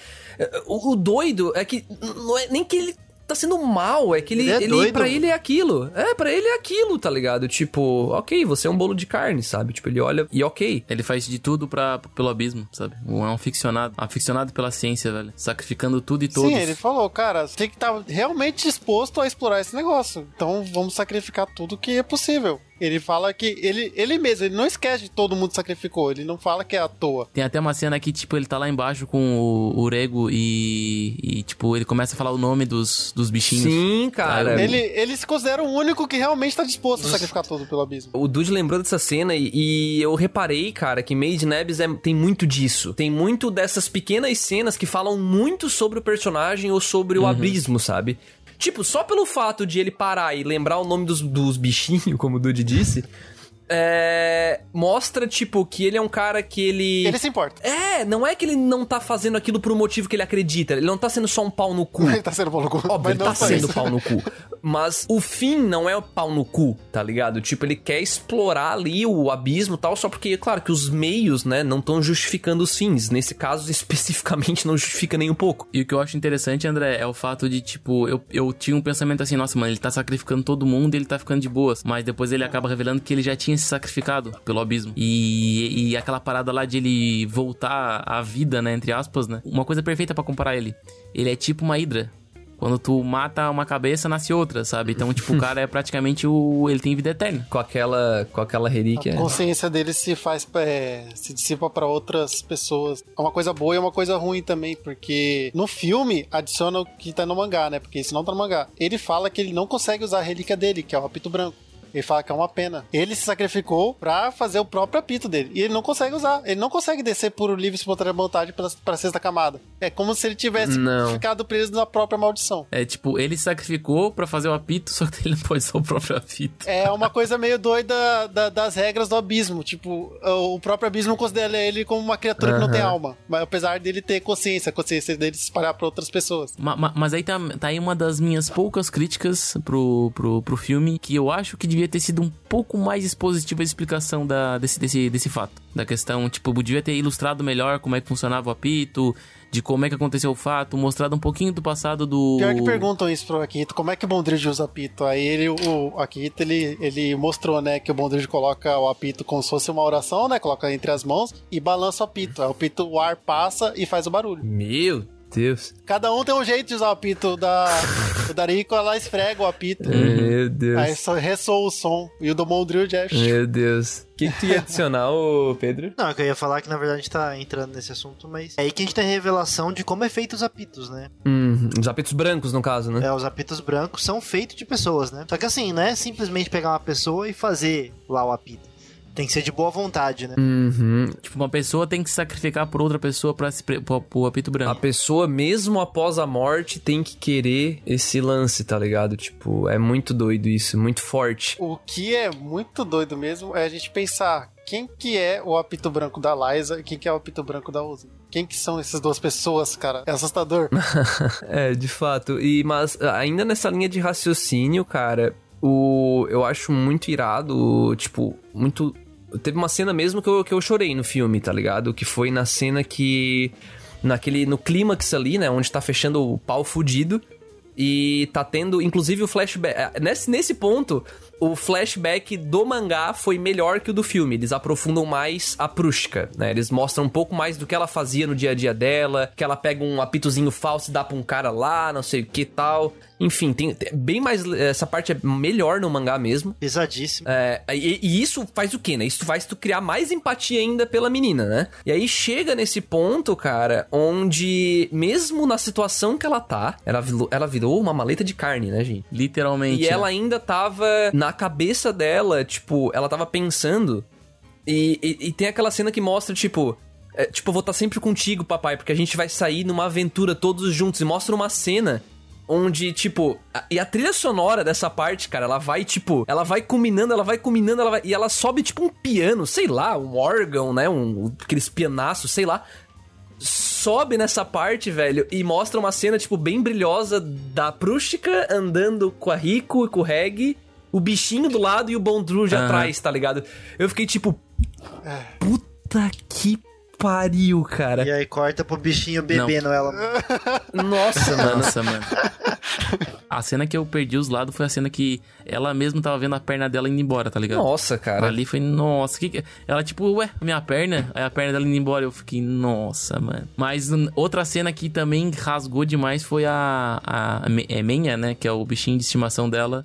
O, o doido é que não é nem que ele tá sendo mal, é que ele, Ele é ele pra ele é aquilo. É, pra ele é aquilo, tá ligado? Tipo, ok, você é um bolo de carne, sabe? Tipo, ele olha e ok. Ele faz de tudo pra, pelo abismo, sabe? É um ficcionado. Aficionado pela ciência, velho. Sacrificando tudo e todos. Sim, ele falou, cara, você tem que estar realmente disposto a explorar esse negócio. Então vamos sacrificar tudo que é possível. Ele fala que ele, ele mesmo, ele não esquece de todo mundo sacrificou, ele não fala que é à toa. Tem até uma cena que, tipo, ele tá lá embaixo com o, o Rego e, e, tipo, ele começa a falar o nome dos, dos bichinhos. Sim, cara. Ele, ele se considera o único que realmente tá disposto a sacrificar tudo pelo abismo. O Dude lembrou dessa cena e, e eu reparei, cara, que Made in Abyss é, tem muito disso. Tem muito dessas pequenas cenas que falam muito sobre o personagem ou sobre o abismo, sabe? Tipo, só pelo fato de ele parar e lembrar o nome dos, dos bichinhos, como o Dude disse, é, mostra, tipo, que ele é um cara que ele... Ele se importa. É, não é que ele não tá fazendo aquilo por um motivo que ele acredita. Ele não tá sendo só um pau no cu. Ele tá sendo maluco. Óbvio, mas ele não tá sendo isso. pau no cu. Mas o fim não é o pau no cu, tá ligado? Tipo, ele quer explorar ali o abismo e tal, só porque, claro, que os meios, né, não estão justificando os fins. Nesse caso, especificamente, não justifica nem um pouco. E o que eu acho interessante, André, é o fato de, tipo, eu, eu tinha um pensamento assim, nossa, mano, ele tá sacrificando todo mundo e ele tá ficando de boas. Mas depois ele acaba revelando que ele já tinha se sacrificado pelo abismo. E, e aquela parada lá de ele voltar à vida, né, entre aspas, né? Uma coisa perfeita pra comparar ele. Ele é tipo uma hidra. Quando tu mata uma cabeça, nasce outra, sabe? Então, tipo, o cara é praticamente o... Ele tem vida eterna. Com aquela, com aquela relíquia. A consciência dele se faz, é, se dissipa pra outras pessoas. É uma coisa boa e é uma coisa ruim também, porque no filme adiciona o que tá no mangá, né? Porque isso não tá no mangá. Ele fala que ele não consegue usar a relíquia dele, que é o apito branco. Ele fala que é uma pena. Ele se sacrificou pra fazer o próprio apito dele. E ele não consegue usar. Ele não consegue descer por livre e espontânea vontade pra, pra sexta camada. É como se ele tivesse Não. ficado preso na própria maldição. É tipo, ele se sacrificou pra fazer o apito, só que ele não pode usar o próprio apito. É uma coisa meio doida da- das regras do abismo. Tipo, o próprio abismo considera ele como uma criatura que não tem alma. Mas apesar dele ter consciência, a consciência dele se espalhar pra outras pessoas. Ma- ma- mas aí tá, tá aí uma das minhas poucas críticas pro, pro, pro filme, que eu acho que devia podia ter sido um pouco mais expositiva a explicação da, desse, desse, desse fato. Da questão, tipo, podia ter ilustrado melhor como é que funcionava o apito, de como é que aconteceu o fato, mostrado um pouquinho do passado do. Pior que perguntam isso pro Akito, como é que o Bondridge usa apito? Aí ele, o Akito, ele, ele mostrou, né, que o Bondridge coloca o apito como se fosse uma oração, né, coloca entre as mãos e balança o apito. Aí o apito, o ar passa e faz o barulho. Meu Deus. Cada um tem um jeito de usar o apito. Da, o Darico, ela esfrega o apito. Meu Deus. Aí só ressoa o som. E o do Mondrill é... Meu Deus. O que, que tu ia adicionar, ô Pedro? Não, é que eu ia falar que na verdade a gente tá entrando nesse assunto, mas é aí que a gente tem a revelação de como é feito os apitos, né? Hum, os apitos brancos, no caso, né? É, os apitos brancos são feitos de pessoas, né? Só que assim, não é simplesmente pegar uma pessoa e fazer lá o apito. Tem que ser de boa vontade, né? Uhum. Tipo, uma pessoa tem que se sacrificar por outra pessoa pra se pre... pro, pro apito A branco. pessoa, mesmo após a morte, tem que querer esse lance, tá ligado? Tipo, é muito doido isso, muito forte. O que é muito doido mesmo é a gente pensar quem que é o apito branco da Liza e quem que é o apito branco da Uzi. Quem que são essas duas pessoas, cara? É assustador. É, de fato. E mas ainda nessa linha de raciocínio, cara, o eu acho muito irado, tipo, muito teve uma cena mesmo que eu, que eu chorei no filme, tá ligado? Que foi na cena que naquele no clímax ali, né, onde tá fechando o pau fudido e tá tendo inclusive o flashback. é, Nesse, nesse ponto, o flashback do mangá foi melhor que o do filme. Eles aprofundam mais a Prushka, né? Eles mostram um pouco mais do que ela fazia no dia a dia dela, que ela pega um apitozinho falso e dá pra um cara lá, não sei o que tal. Enfim, tem, tem bem mais. Essa parte é melhor no mangá mesmo. Pesadíssimo. É, e, e isso faz o quê, né? Isso faz tu criar mais empatia ainda pela menina, né? E aí chega nesse ponto, cara, onde, mesmo na situação que ela tá, ela virou, ela virou uma maleta de carne, né, gente? Literalmente. E ela ainda tava na cabeça dela, tipo, ela tava pensando. E, e, e tem aquela cena que mostra, tipo. é, tipo, eu vou estar sempre contigo, papai, porque a gente vai sair numa aventura todos juntos. E mostra uma cena onde, tipo. a- e a trilha sonora dessa parte, cara, ela vai, tipo. Ela vai culminando, ela vai culminando, ela vai, e ela sobe, tipo, um piano, sei lá, um órgão, né? Um, aqueles pianaços, sei lá sobe nessa parte, velho, e mostra uma cena, tipo, bem brilhosa da Prústica andando com a Rico e com o Reg, o bichinho do lado e o Bondruge Aham. atrás, tá ligado? Eu fiquei tipo. Puta que pariu, cara. E aí corta pro bichinho bebendo ela. Nossa, mano. Nossa, mano. A cena que eu perdi os lados foi a cena que ela mesma tava vendo a perna dela indo embora, tá ligado? Nossa, cara. Ali foi, nossa, que que... Ela tipo, ué, minha perna? Aí a perna dela indo embora, eu fiquei, nossa, mano. Mas outra cena que também rasgou demais foi a... a Me- é Menha, né, que é o bichinho de estimação dela,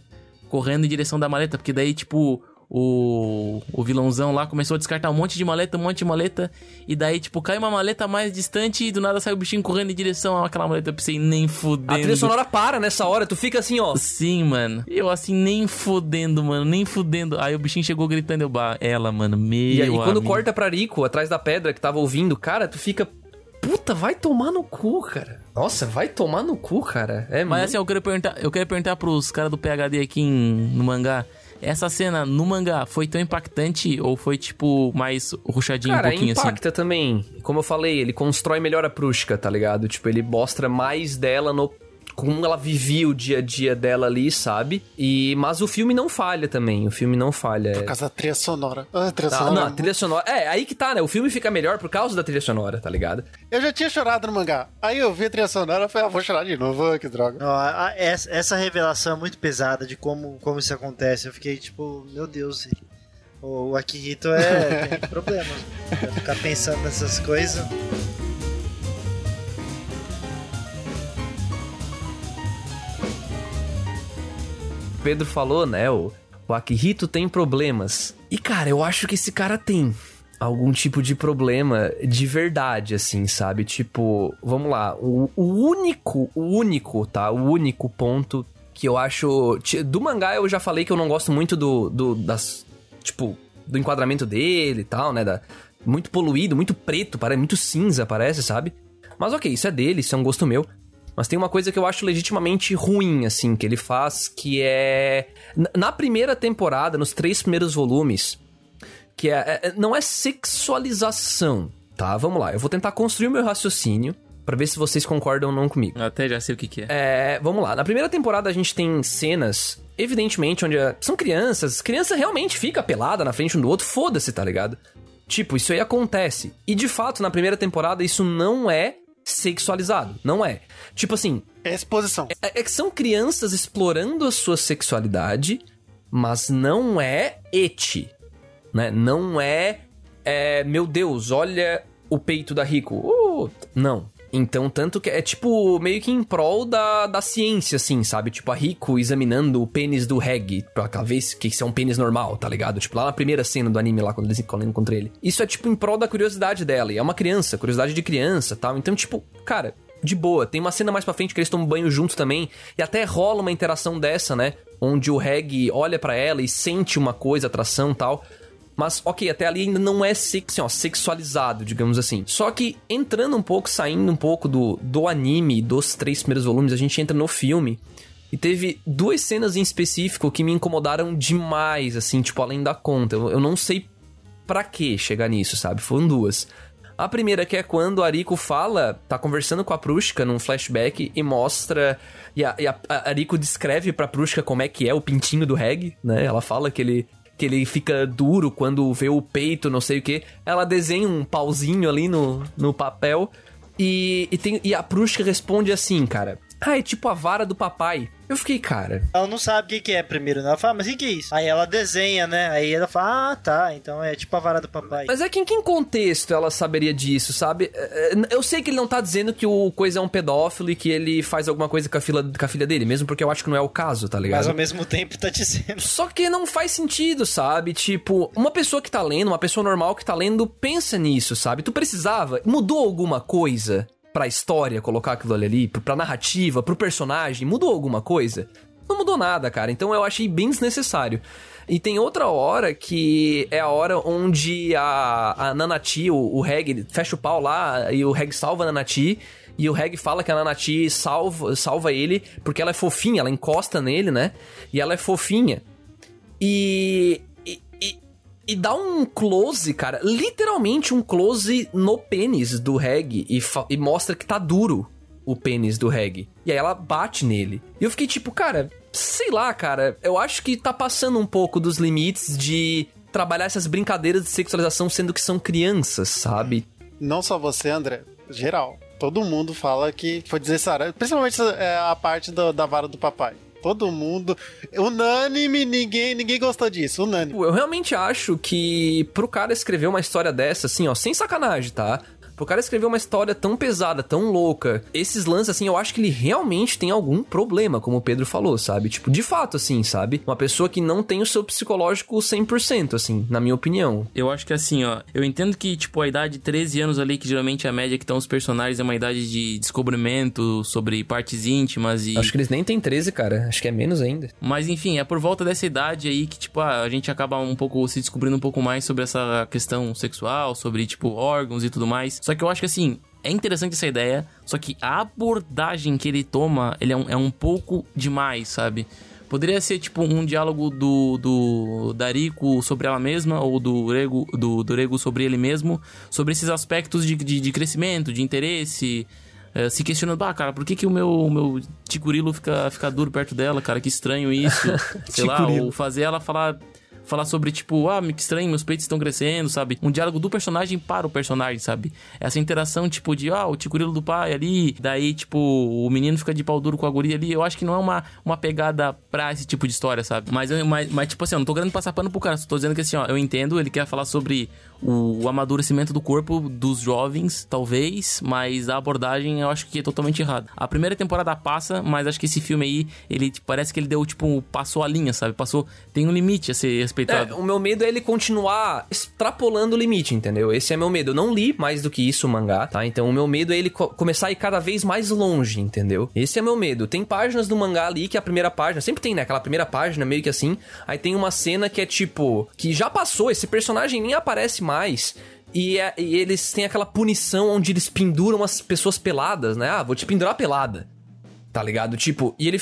correndo em direção da maleta, porque daí, tipo... O, o vilãozão lá começou a descartar um monte de maleta, um monte de maleta. E daí, tipo, cai uma maleta mais distante e do nada sai o bichinho correndo em direção àquela maleta. Eu pensei, nem fudendo. A trilha sonora para nessa hora, tu fica assim, ó. Sim, mano. Eu assim, nem fudendo, mano, nem fudendo. Aí o bichinho chegou gritando, eu, bah, ela, mano, meu E aí, quando amigo. corta pra Rico, atrás da pedra que tava ouvindo, cara, tu fica. Puta, vai tomar no cu, cara. Nossa, vai tomar no cu, cara. É Mas muito- assim, eu queria perguntar, eu queria perguntar pros caras do PHD aqui em- no mangá. Essa cena no mangá foi tão impactante ou foi, tipo, mais ruchadinho Cara, um pouquinho assim? impacta também. Como eu falei, ele constrói melhor a Prushka, tá ligado? Tipo, ele mostra mais dela no como ela vivia o dia a dia dela ali, sabe? E mas o filme não falha também. O filme não falha. Por causa da trilha sonora. Ah, a trilha Ah, sonora. não, a trilha sonora. É, aí que tá, né? O filme fica melhor por causa da trilha sonora, tá ligado? Eu já tinha chorado no mangá. Aí eu vi a trilha sonora e falei, ah, vou chorar de novo. Ah, que droga. Não, a- a- essa, essa revelação é muito pesada de como, como isso acontece. Eu fiquei tipo, meu Deus, o Akihito é, tem problemas. Vai ficar pensando nessas coisas. Pedro falou, né? O, o Akihito tem problemas. E, cara, eu acho que esse cara tem algum tipo de problema de verdade, assim, sabe? Tipo, vamos lá. O, o único, o único, tá? O único ponto que eu acho. Do mangá eu já falei que eu não gosto muito do. do das. Tipo, do enquadramento dele e tal, né? Da, muito poluído, muito preto, parece muito cinza, parece, sabe? Mas ok, isso é dele, isso é um gosto meu. Mas tem uma coisa que eu acho legitimamente ruim, assim, que ele faz, que é. Na primeira temporada, nos três primeiros volumes, que é, é- não é sexualização, tá? Vamos lá, eu vou tentar construir o meu raciocínio pra ver se vocês concordam ou não comigo. Eu até já sei o que que é. É, vamos lá. Na primeira temporada a gente tem cenas evidentemente, onde a- são crianças, criança realmente fica pelada na frente um do outro, foda-se, tá ligado? Tipo, isso aí acontece. E de fato, na primeira temporada, isso não é sexualizado. Não é. Tipo assim, É exposição. é, é que são crianças explorando a sua sexualidade, mas não é eti, né? Não é, é, meu Deus, olha o peito da Rico. Uh, não. Então, tanto que é tipo meio que em prol da, da ciência, assim, sabe? Tipo, a Rico examinando o pênis do Reg pra se que isso é um pênis normal, tá ligado? Tipo, lá na primeira cena do anime, lá quando eles correndo contra ele. Isso é tipo em prol da curiosidade dela. E é uma criança, curiosidade de criança tal. Então, tipo, cara, de boa. Tem uma cena mais pra frente que eles tomam banho juntos também. E até rola uma interação dessa, né? Onde o Reg olha pra ela e sente uma coisa, atração tal. Mas, ok, até ali ainda não é assim, ó, sexualizado, digamos assim. Só que entrando um pouco, saindo um pouco do, do anime, dos três primeiros volumes, a gente entra no filme. E teve duas cenas em específico que me incomodaram demais, assim, tipo, além da conta. Eu, eu não sei pra que chegar nisso, sabe? Foram duas. A primeira que é quando Ariko fala, tá conversando com a Prushka num flashback e mostra. E a, e a, a Ariko descreve pra Prushka como é que é o pintinho do Reg, né? Ela fala que ele, que ele fica duro quando vê o peito, não sei o que. Ela desenha um pauzinho ali no, no papel. E, e, tem, e a Prushka responde assim, cara. Ah, é tipo a vara do papai. Eu fiquei, cara. Ela não sabe o que, que é primeiro, né? Ela fala, mas o que, que é isso? Aí ela desenha, né? Aí ela fala, ah, tá, então é tipo a vara do papai. Mas é que em que contexto ela saberia disso, sabe? É, é, Eu sei que ele não tá dizendo que o coisa é um pedófilo e que ele faz alguma coisa com a, filha, com a filha dele, mesmo porque eu acho que não é o caso, tá ligado? Mas ao mesmo tempo tá dizendo. Só que não faz sentido, sabe? Tipo, uma pessoa que tá lendo, uma pessoa normal que tá lendo, pensa nisso, sabe? Tu precisava? Mudou alguma coisa pra história colocar aquilo ali, pra narrativa, pro personagem? Mudou alguma coisa? Não mudou nada, cara. Então eu achei bem desnecessário. E tem outra hora que é a hora onde a, a Nanati, o, o Reg, fecha o pau lá e o Reg salva a Nanati. E o Reg fala que a Nanati salva, salva ele porque ela é fofinha, ela encosta nele, né? E ela é fofinha. E, e, dá um close, cara, literalmente um close no pênis do Reg e, e mostra que tá duro o pênis do Reg. E aí ela bate nele. E eu fiquei tipo, cara, sei lá, cara, eu acho que tá passando um pouco dos limites de trabalhar essas brincadeiras de sexualização sendo que são crianças, sabe? Não só você, André, geral. Todo mundo fala que foi desnecessário. Principalmente é, a parte do- da vara do papai. Todo mundo. Unânime, ninguém, ninguém gostou disso. Unânime. Eu realmente acho que pro cara escrever uma história dessa, assim, ó, sem sacanagem, tá? Pro cara escrever uma história tão pesada, tão louca, esses lances, assim, eu acho que ele realmente tem algum problema, como o Pedro falou, sabe? Tipo, de fato, assim, sabe? Uma pessoa que não tem o seu psicológico 100%, assim, na minha opinião. Eu acho que assim, ó. Eu entendo que, tipo, a idade de 13 anos ali, que geralmente é a média que estão os personagens, é uma idade de descobrimento sobre partes íntimas e. Acho que eles nem têm 13, cara. Acho que é menos ainda. Mas enfim, é por volta dessa idade aí que, tipo, ah, a gente acaba um pouco se descobrindo um pouco mais sobre essa questão sexual, sobre, tipo, órgãos e tudo mais. Só que eu acho que assim. É interessante essa ideia, só que a abordagem que ele toma, ele é um, é um pouco demais, sabe? Poderia ser, tipo, um diálogo do, do Darico sobre ela mesma, ou do Rego, do, do Rego sobre ele mesmo, sobre esses aspectos de, de, de crescimento, de interesse, eh, se questionando, ah, cara, por que, que o meu, o meu Ticurilo fica, fica duro perto dela, cara? Que estranho isso. Sei lá, ou fazer ela falar. Falar sobre, tipo, ah, que estranho, meus peitos estão crescendo, sabe? Um diálogo do personagem para o personagem, sabe? Essa interação, tipo, de, ah, o ticurilo do pai ali, daí, tipo, o menino fica de pau duro com a guria ali. Eu acho que não é uma, uma pegada pra esse tipo de história, sabe? Mas, mas, mas, tipo assim, eu não tô querendo passar pano pro cara, só tô dizendo que assim, ó, eu entendo, ele quer falar sobre o, amadurecimento do corpo dos jovens, talvez, mas a abordagem eu acho que é totalmente errada. A primeira temporada passa, mas acho que esse filme aí, ele tipo, parece que ele deu, tipo, passou a linha, sabe? Passou, tem um limite a ser É, respeitado. o meu medo é ele continuar extrapolando o limite, entendeu? Esse é meu medo. Eu não li mais do que isso o mangá, tá? Então o meu medo é ele co- começar a ir cada vez mais longe, entendeu? Esse é meu medo. Tem páginas do mangá ali que a primeira página, sempre tem, né? Aquela primeira página meio que assim. Aí tem uma cena que é tipo, que já passou, esse personagem nem aparece mais. E, é- e eles têm aquela punição onde eles penduram as pessoas peladas, né? Ah, vou te pendurar pelada. Tá ligado? Tipo, e ele.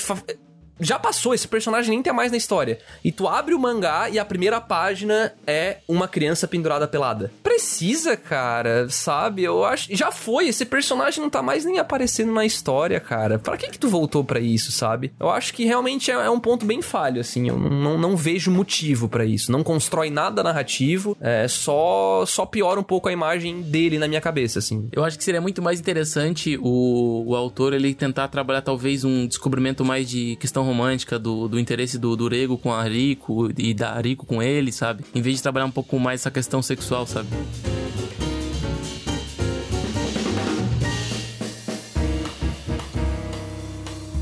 Já passou, esse personagem nem tem mais na história. E tu abre o mangá e a primeira página é uma criança pendurada pelada. Precisa, cara, sabe? Eu acho. Já foi, esse personagem não tá mais nem aparecendo na história, cara. Pra que que tu voltou para isso, sabe? Eu acho que realmente é, é, um ponto bem falho, assim. Eu não, não, não vejo motivo para isso. Não constrói nada narrativo, é só, só piora um pouco a imagem dele na minha cabeça, assim. Eu acho que seria muito mais interessante o, o autor ele tentar trabalhar talvez um descobrimento mais de questão romântica do, do interesse do, do Rego com a Rico e da Rico com ele, sabe? Em vez de trabalhar um pouco mais essa questão sexual, sabe?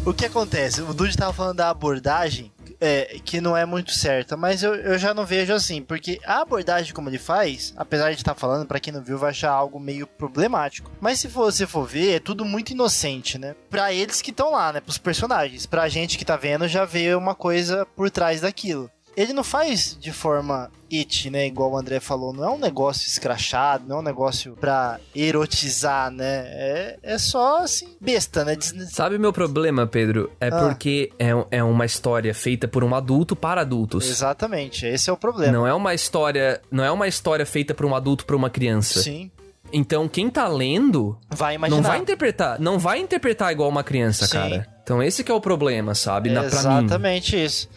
O que acontece? O Dude tava falando da abordagem é, que não é muito certa, mas eu, eu já não vejo assim, porque a abordagem como ele faz, apesar de estar tá falando, para quem não viu, vai achar algo meio problemático. Mas se você for ver, é tudo muito inocente, né? Pra eles que estão lá, né? Pros personagens. Pra gente que tá vendo, já vê uma coisa por trás daquilo ele não faz de forma it, né? Igual o André falou, não é um negócio escrachado, não é um negócio pra erotizar, né? É, é só assim, besta, né? Sabe o meu problema, Pedro? É ah. porque é, é uma história feita por um adulto para adultos. Exatamente, esse é o problema. Não é uma história, não é uma história feita por um adulto para uma criança. Sim. Então quem tá lendo vai imaginar. não vai interpretar, não vai interpretar igual uma criança, Sim. cara. Então esse que é o problema, sabe? Na, Exatamente isso.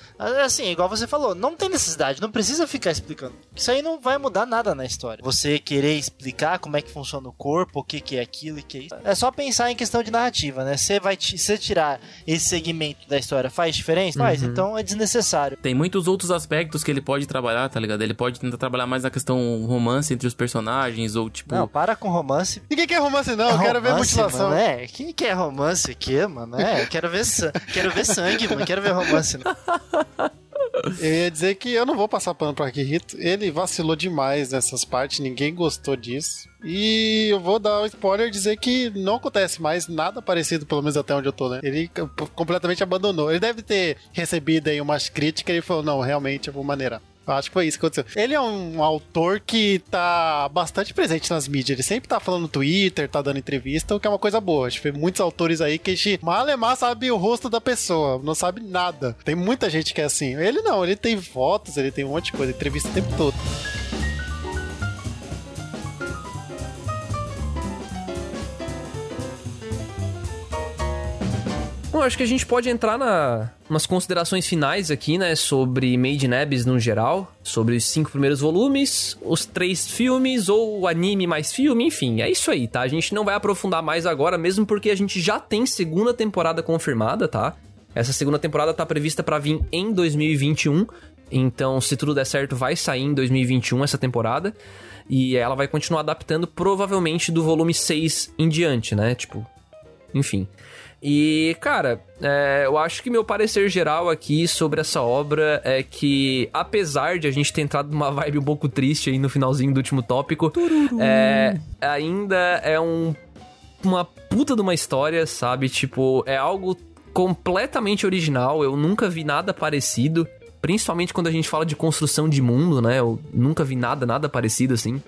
Assim, igual você falou, não tem necessidade, não precisa ficar explicando. Isso aí não vai mudar nada na história. Você querer explicar como é que funciona o corpo, o que, que é aquilo e que é isso. É só pensar em questão de narrativa, né? Você vai você tirar esse segmento da história, faz diferença? Faz, uhum. então é desnecessário. Tem muitos outros aspectos que ele pode trabalhar, tá ligado? Ele pode tentar trabalhar mais na questão romance entre os personagens, ou tipo. Não, para com romance. Ninguém quer romance, não, é eu quero ver motivação. Mano, é, quem quer romance aqui, mano? É, quero ver, quero ver sangue, mano. Quero ver romance. Eu ia dizer que eu não vou passar pano pro Akihito. Ele vacilou demais nessas partes, ninguém gostou disso. E eu vou dar um spoiler dizer que não acontece mais nada parecido, pelo menos até onde eu tô, né? Ele completamente abandonou. Ele deve ter recebido aí umas críticas e falou: não, realmente eu vou maneirar. Acho que foi isso que aconteceu. Ele é um autor que tá bastante presente nas mídias. Ele sempre tá falando no Twitter, tá dando entrevista, o que é uma coisa boa. Gente vê muitos autores aí que a gente malemar sabe o rosto da pessoa, não sabe nada. Tem muita gente que é assim. Ele não, ele tem fotos, ele tem um monte de coisa, entrevista o tempo todo. Bom, acho que a gente pode entrar na umas considerações finais aqui, né, sobre Made in Abyss no geral, sobre os cinco primeiros volumes, os três filmes ou o anime mais filme, enfim, é isso aí, tá? A gente não vai aprofundar mais agora, mesmo porque a gente já tem segunda temporada confirmada, tá? Essa segunda temporada tá prevista para vir em 2021, então se tudo der certo vai sair em 2021 essa temporada. E ela vai continuar adaptando provavelmente do volume 6 em diante, né? Tipo, enfim. E, cara, é, eu acho que meu parecer geral aqui sobre essa obra é que, apesar de a gente ter entrado numa vibe um pouco triste aí no finalzinho do último tópico, é, ainda é um, uma puta de uma história, sabe? Tipo, é algo completamente original. Eu nunca vi nada parecido. Principalmente quando a gente fala de construção de mundo, né? Eu nunca vi nada, nada parecido assim.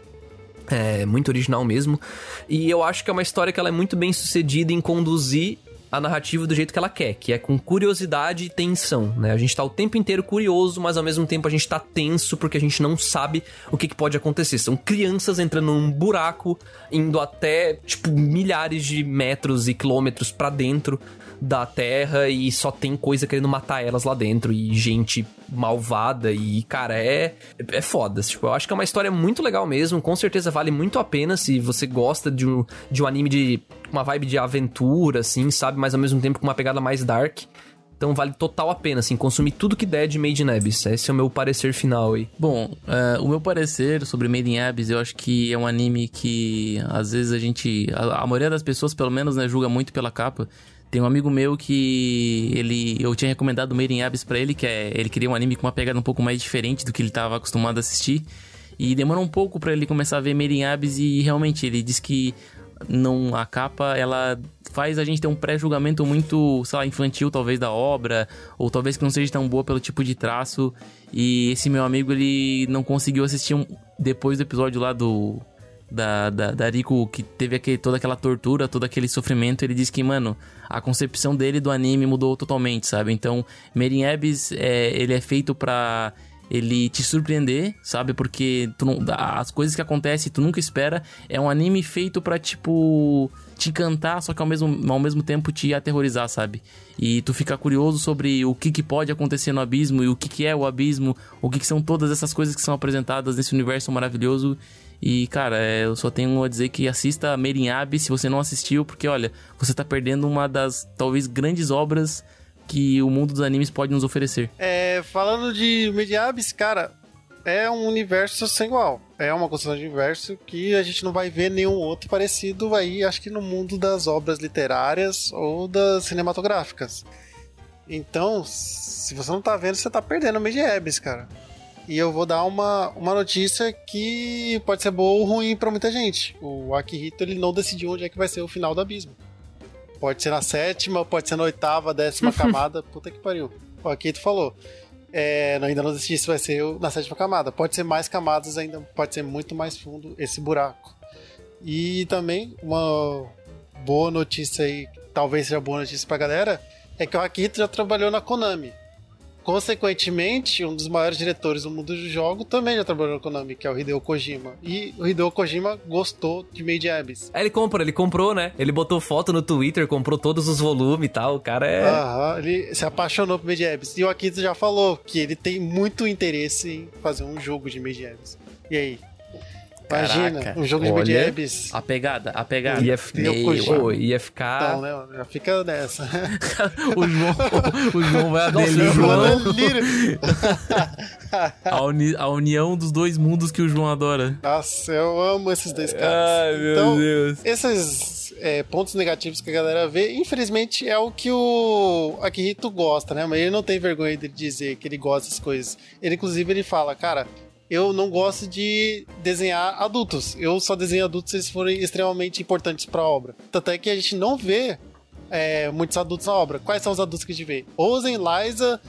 É muito original mesmo. E eu acho que é uma história que ela é muito bem sucedida em conduzir a narrativa do jeito que ela quer, que é com curiosidade e tensão, né? A gente tá o tempo inteiro curioso, mas ao mesmo tempo a gente tá tenso porque a gente não sabe o que, que pode acontecer. São crianças entrando num buraco, indo até, tipo, milhares de metros e quilômetros para dentro da Terra e só tem coisa querendo matar elas lá dentro e gente malvada e, cara, é é foda. Tipo, eu acho que é uma história muito legal mesmo, com certeza vale muito a pena se você gosta de um, de um anime de uma vibe de aventura, assim, sabe? Mas ao mesmo tempo com uma pegada mais dark. Então vale total a pena, assim, consumir tudo que der de Made in Abyss. Esse é o meu parecer final aí. Bom, uh, o meu parecer sobre Made in Abyss, eu acho que é um anime que às vezes a gente... A, a maioria das pessoas, pelo menos, né, julga muito pela capa. Tem um amigo meu que ele eu tinha recomendado Made in Abyss para ele, que é ele queria um anime com uma pegada um pouco mais diferente do que ele estava acostumado a assistir. E demorou um pouco para ele começar a ver Made in Abyss e realmente ele disse que não a capa ela faz a gente ter um pré-julgamento muito, sei lá, infantil talvez da obra, ou talvez que não seja tão boa pelo tipo de traço. E esse meu amigo ele não conseguiu assistir um, depois do episódio lá do da, da, da Rico, que teve aquele, toda aquela tortura, todo aquele sofrimento, ele diz que, mano, a concepção dele do anime mudou totalmente, sabe? Então, Merin é, ele é feito pra ele te surpreender, sabe? Porque não, as coisas que acontecem tu nunca espera. É um anime feito pra, tipo, te encantar, só que ao mesmo, ao mesmo tempo te aterrorizar, sabe? E tu fica curioso sobre o que, que pode acontecer no abismo e o que, que é o abismo, o que, que são todas essas coisas que são apresentadas nesse universo maravilhoso. E, cara, é, eu só tenho a dizer que assista Abyss se você não assistiu, porque, olha, você tá perdendo uma das, talvez, grandes obras que o mundo dos animes pode nos oferecer. É, falando de Mediabs, cara, é um universo sem igual. É uma construção de universo que a gente não vai ver nenhum outro parecido aí, acho que no mundo das obras literárias ou das cinematográficas. Então, se você não tá vendo, você tá perdendo Mediabs, cara. E eu vou dar uma, uma notícia que pode ser boa ou ruim para muita gente. O Akihito ele não decidiu onde é que vai ser o final do abismo. Pode ser na sétima, pode ser na oitava, décima camada. Puta que pariu. O Akito falou. É, ainda não decidi se vai ser na sétima camada. Pode ser mais camadas ainda, pode ser muito mais fundo esse buraco. E também uma boa notícia aí, talvez seja boa notícia pra galera, é que o Akito já trabalhou na Konami. Consequentemente, um dos maiores diretores do mundo do jogo também já trabalhou na Konami, que é o Hideo Kojima. E o Hideo Kojima gostou de Made Abyss. É, ele comprou, ele comprou, né? Ele botou foto no Twitter, comprou todos os volumes e tal. O cara é. Aham, ele se apaixonou por Made Abyss. E o Akito já falou que ele tem muito interesse em fazer um jogo de Made Abyss. E aí? Imagina, Caraca, um jogo de olha, Abyss. A pegada, a pegada. Ia, ia ficar. Então, né? Já fica nessa. o, João, o João vai João- lírio. A, uni- a união dos dois mundos que o João adora. Nossa, eu amo esses dois caras. Ai, meu então, Deus. esses é, pontos negativos que a galera vê, infelizmente é o que o Akihito gosta, né? Mas ele não tem vergonha de dizer que ele gosta dessas coisas. Ele, inclusive, ele fala, cara, eu não gosto de desenhar adultos. Eu só desenho adultos se eles forem extremamente importantes pra obra. Tanto é que a gente não vê é, muitos adultos na obra. Quais são os adultos que a gente vê? Ozen, Liza,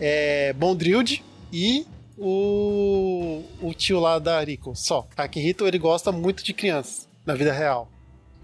é, Bondrilde e o, o tio lá da Rico, só. Akihito, ele gosta muito de crianças, na vida real.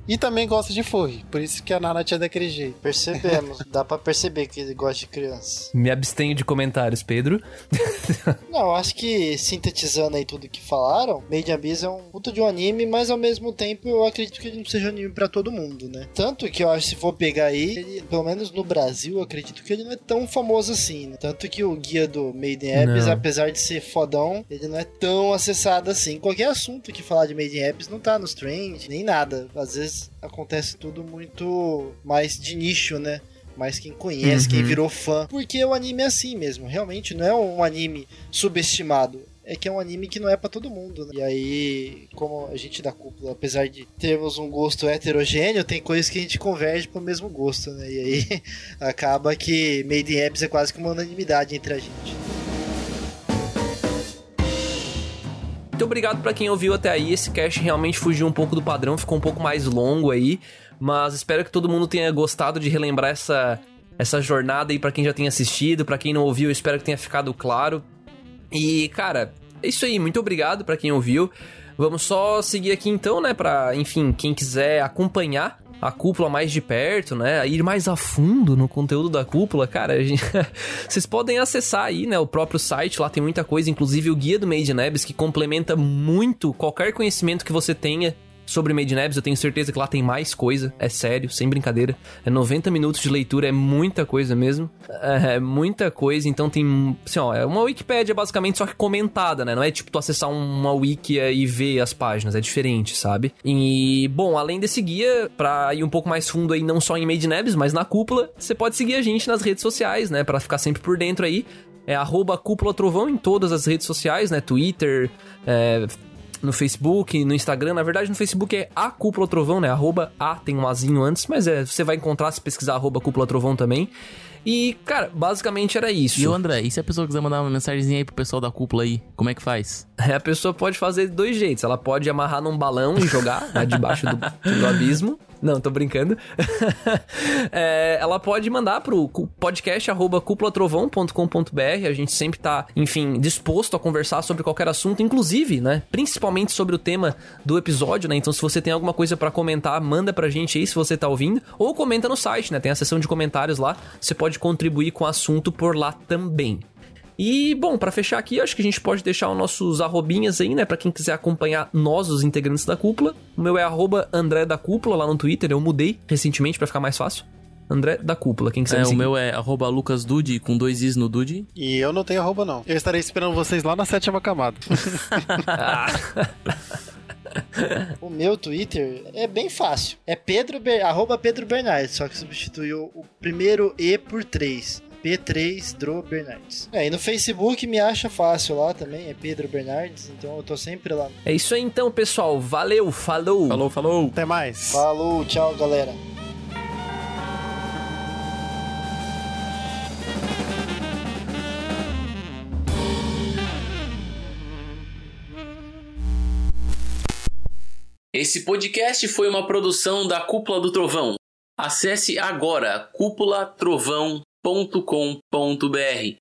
E também gosta de furry, por isso que a Nana é daquele jeito. Percebemos, dá pra perceber que ele gosta de criança. Me abstenho de comentários, Pedro. Não, eu acho que sintetizando aí tudo que falaram, Made in Abyss é um puta de um anime, mas ao mesmo tempo eu acredito que ele não seja anime pra todo mundo, né? Tanto que eu acho que se for pegar aí, ele, pelo menos no Brasil, eu acredito que ele não é tão famoso assim, né? Tanto que o guia do Made in Abyss, Não. apesar de ser fodão, ele não é tão acessado assim. Qualquer assunto que falar de Made in Abyss não tá nos trend, nem nada. Às vezes acontece tudo muito mais de nicho, né? Mas quem conhece, quem Uhum. virou fã. Porque o anime é assim mesmo. Realmente não é um anime subestimado. É que é um anime que não é pra todo mundo, né? E aí, como a gente da cúpula, apesar de termos um gosto heterogêneo, tem coisas que a gente converge pro mesmo gosto, né? E aí acaba que Made in Abyss é quase que uma unanimidade entre a gente. Muito obrigado pra quem ouviu até aí. Esse cast realmente fugiu um pouco do padrão, ficou um pouco mais longo aí. Mas espero que todo mundo tenha gostado de relembrar essa, essa jornada aí pra quem já tem assistido. Pra quem não ouviu, espero que tenha ficado claro. E, cara, é isso aí. Muito obrigado pra quem ouviu. Vamos só seguir aqui então, né? Pra, enfim, quem quiser acompanhar a cúpula mais de perto, né? Ir mais a fundo no conteúdo da cúpula, cara, gente... vocês podem acessar aí, né? O próprio site, lá tem muita coisa, inclusive o guia do Made in Abyss, que complementa muito qualquer conhecimento que você tenha sobre Made in Abyss. Eu tenho certeza que lá tem mais coisa, é sério, sem brincadeira. É 90 minutos de leitura, é muita coisa mesmo. É muita coisa, então tem, assim, ó, é uma Wikipédia basicamente, só que comentada, né? Não é tipo tu acessar uma wiki e ver as páginas, é diferente, sabe? E, bom, além desse guia, pra ir um pouco mais fundo aí, não só em Made in Abyss, mas na cúpula, você pode seguir a gente nas redes sociais, né? Pra ficar sempre por dentro aí. É arroba Cúpula Trovão em todas as redes sociais, né? Twitter, é, no Facebook, no Instagram. Na verdade, no Facebook é a Cúpula Trovão, né? Arroba A, tem um Azinho antes, mas é, você vai encontrar se pesquisar arroba Cúpula Trovão também. E, cara, basicamente era isso. E o André, e se a pessoa quiser mandar uma mensagenzinha aí pro pessoal da cúpula aí, como é que faz? A pessoa pode fazer de dois jeitos. Ela pode amarrar num balão e jogar né, debaixo do, do abismo, Não, tô brincando. é, ela pode mandar pro podcast arroba cúpulatrovão.com.br. A gente sempre tá, enfim, disposto a conversar sobre qualquer assunto, inclusive, né? Principalmente sobre o tema do episódio, né? Então, se você tem alguma coisa para comentar, manda pra gente aí se você tá ouvindo. Ou comenta no site, né? Tem a seção de comentários lá. Você pode contribuir com o assunto por lá também. E, bom, para fechar aqui, acho que a gente pode deixar os nossos arrobinhas aí, né? Pra quem quiser acompanhar nós, os integrantes da cúpula. O meu é arroba André da Cúpula lá no Twitter. Eu mudei recentemente para ficar mais fácil. André da Cúpula, quem quiser É, me o meu é arroba lucasdude com dois is no dude. E eu não tenho arroba, não. Eu estarei esperando vocês lá na sétima camada. O meu Twitter é bem fácil. É Pedro Ber... arroba Pedro Bernardes, só que substituiu o primeiro E por 3. P3 Dro Bernardes. É, e no Facebook me acha fácil lá também, é Pedro Bernardes, então eu tô sempre lá. É isso aí então, pessoal. Valeu, falou. Falou, falou! Até mais. Falou, tchau, galera. Esse podcast foi uma produção da Cúpula do Trovão. Acesse agora cúpulatrovão.com.br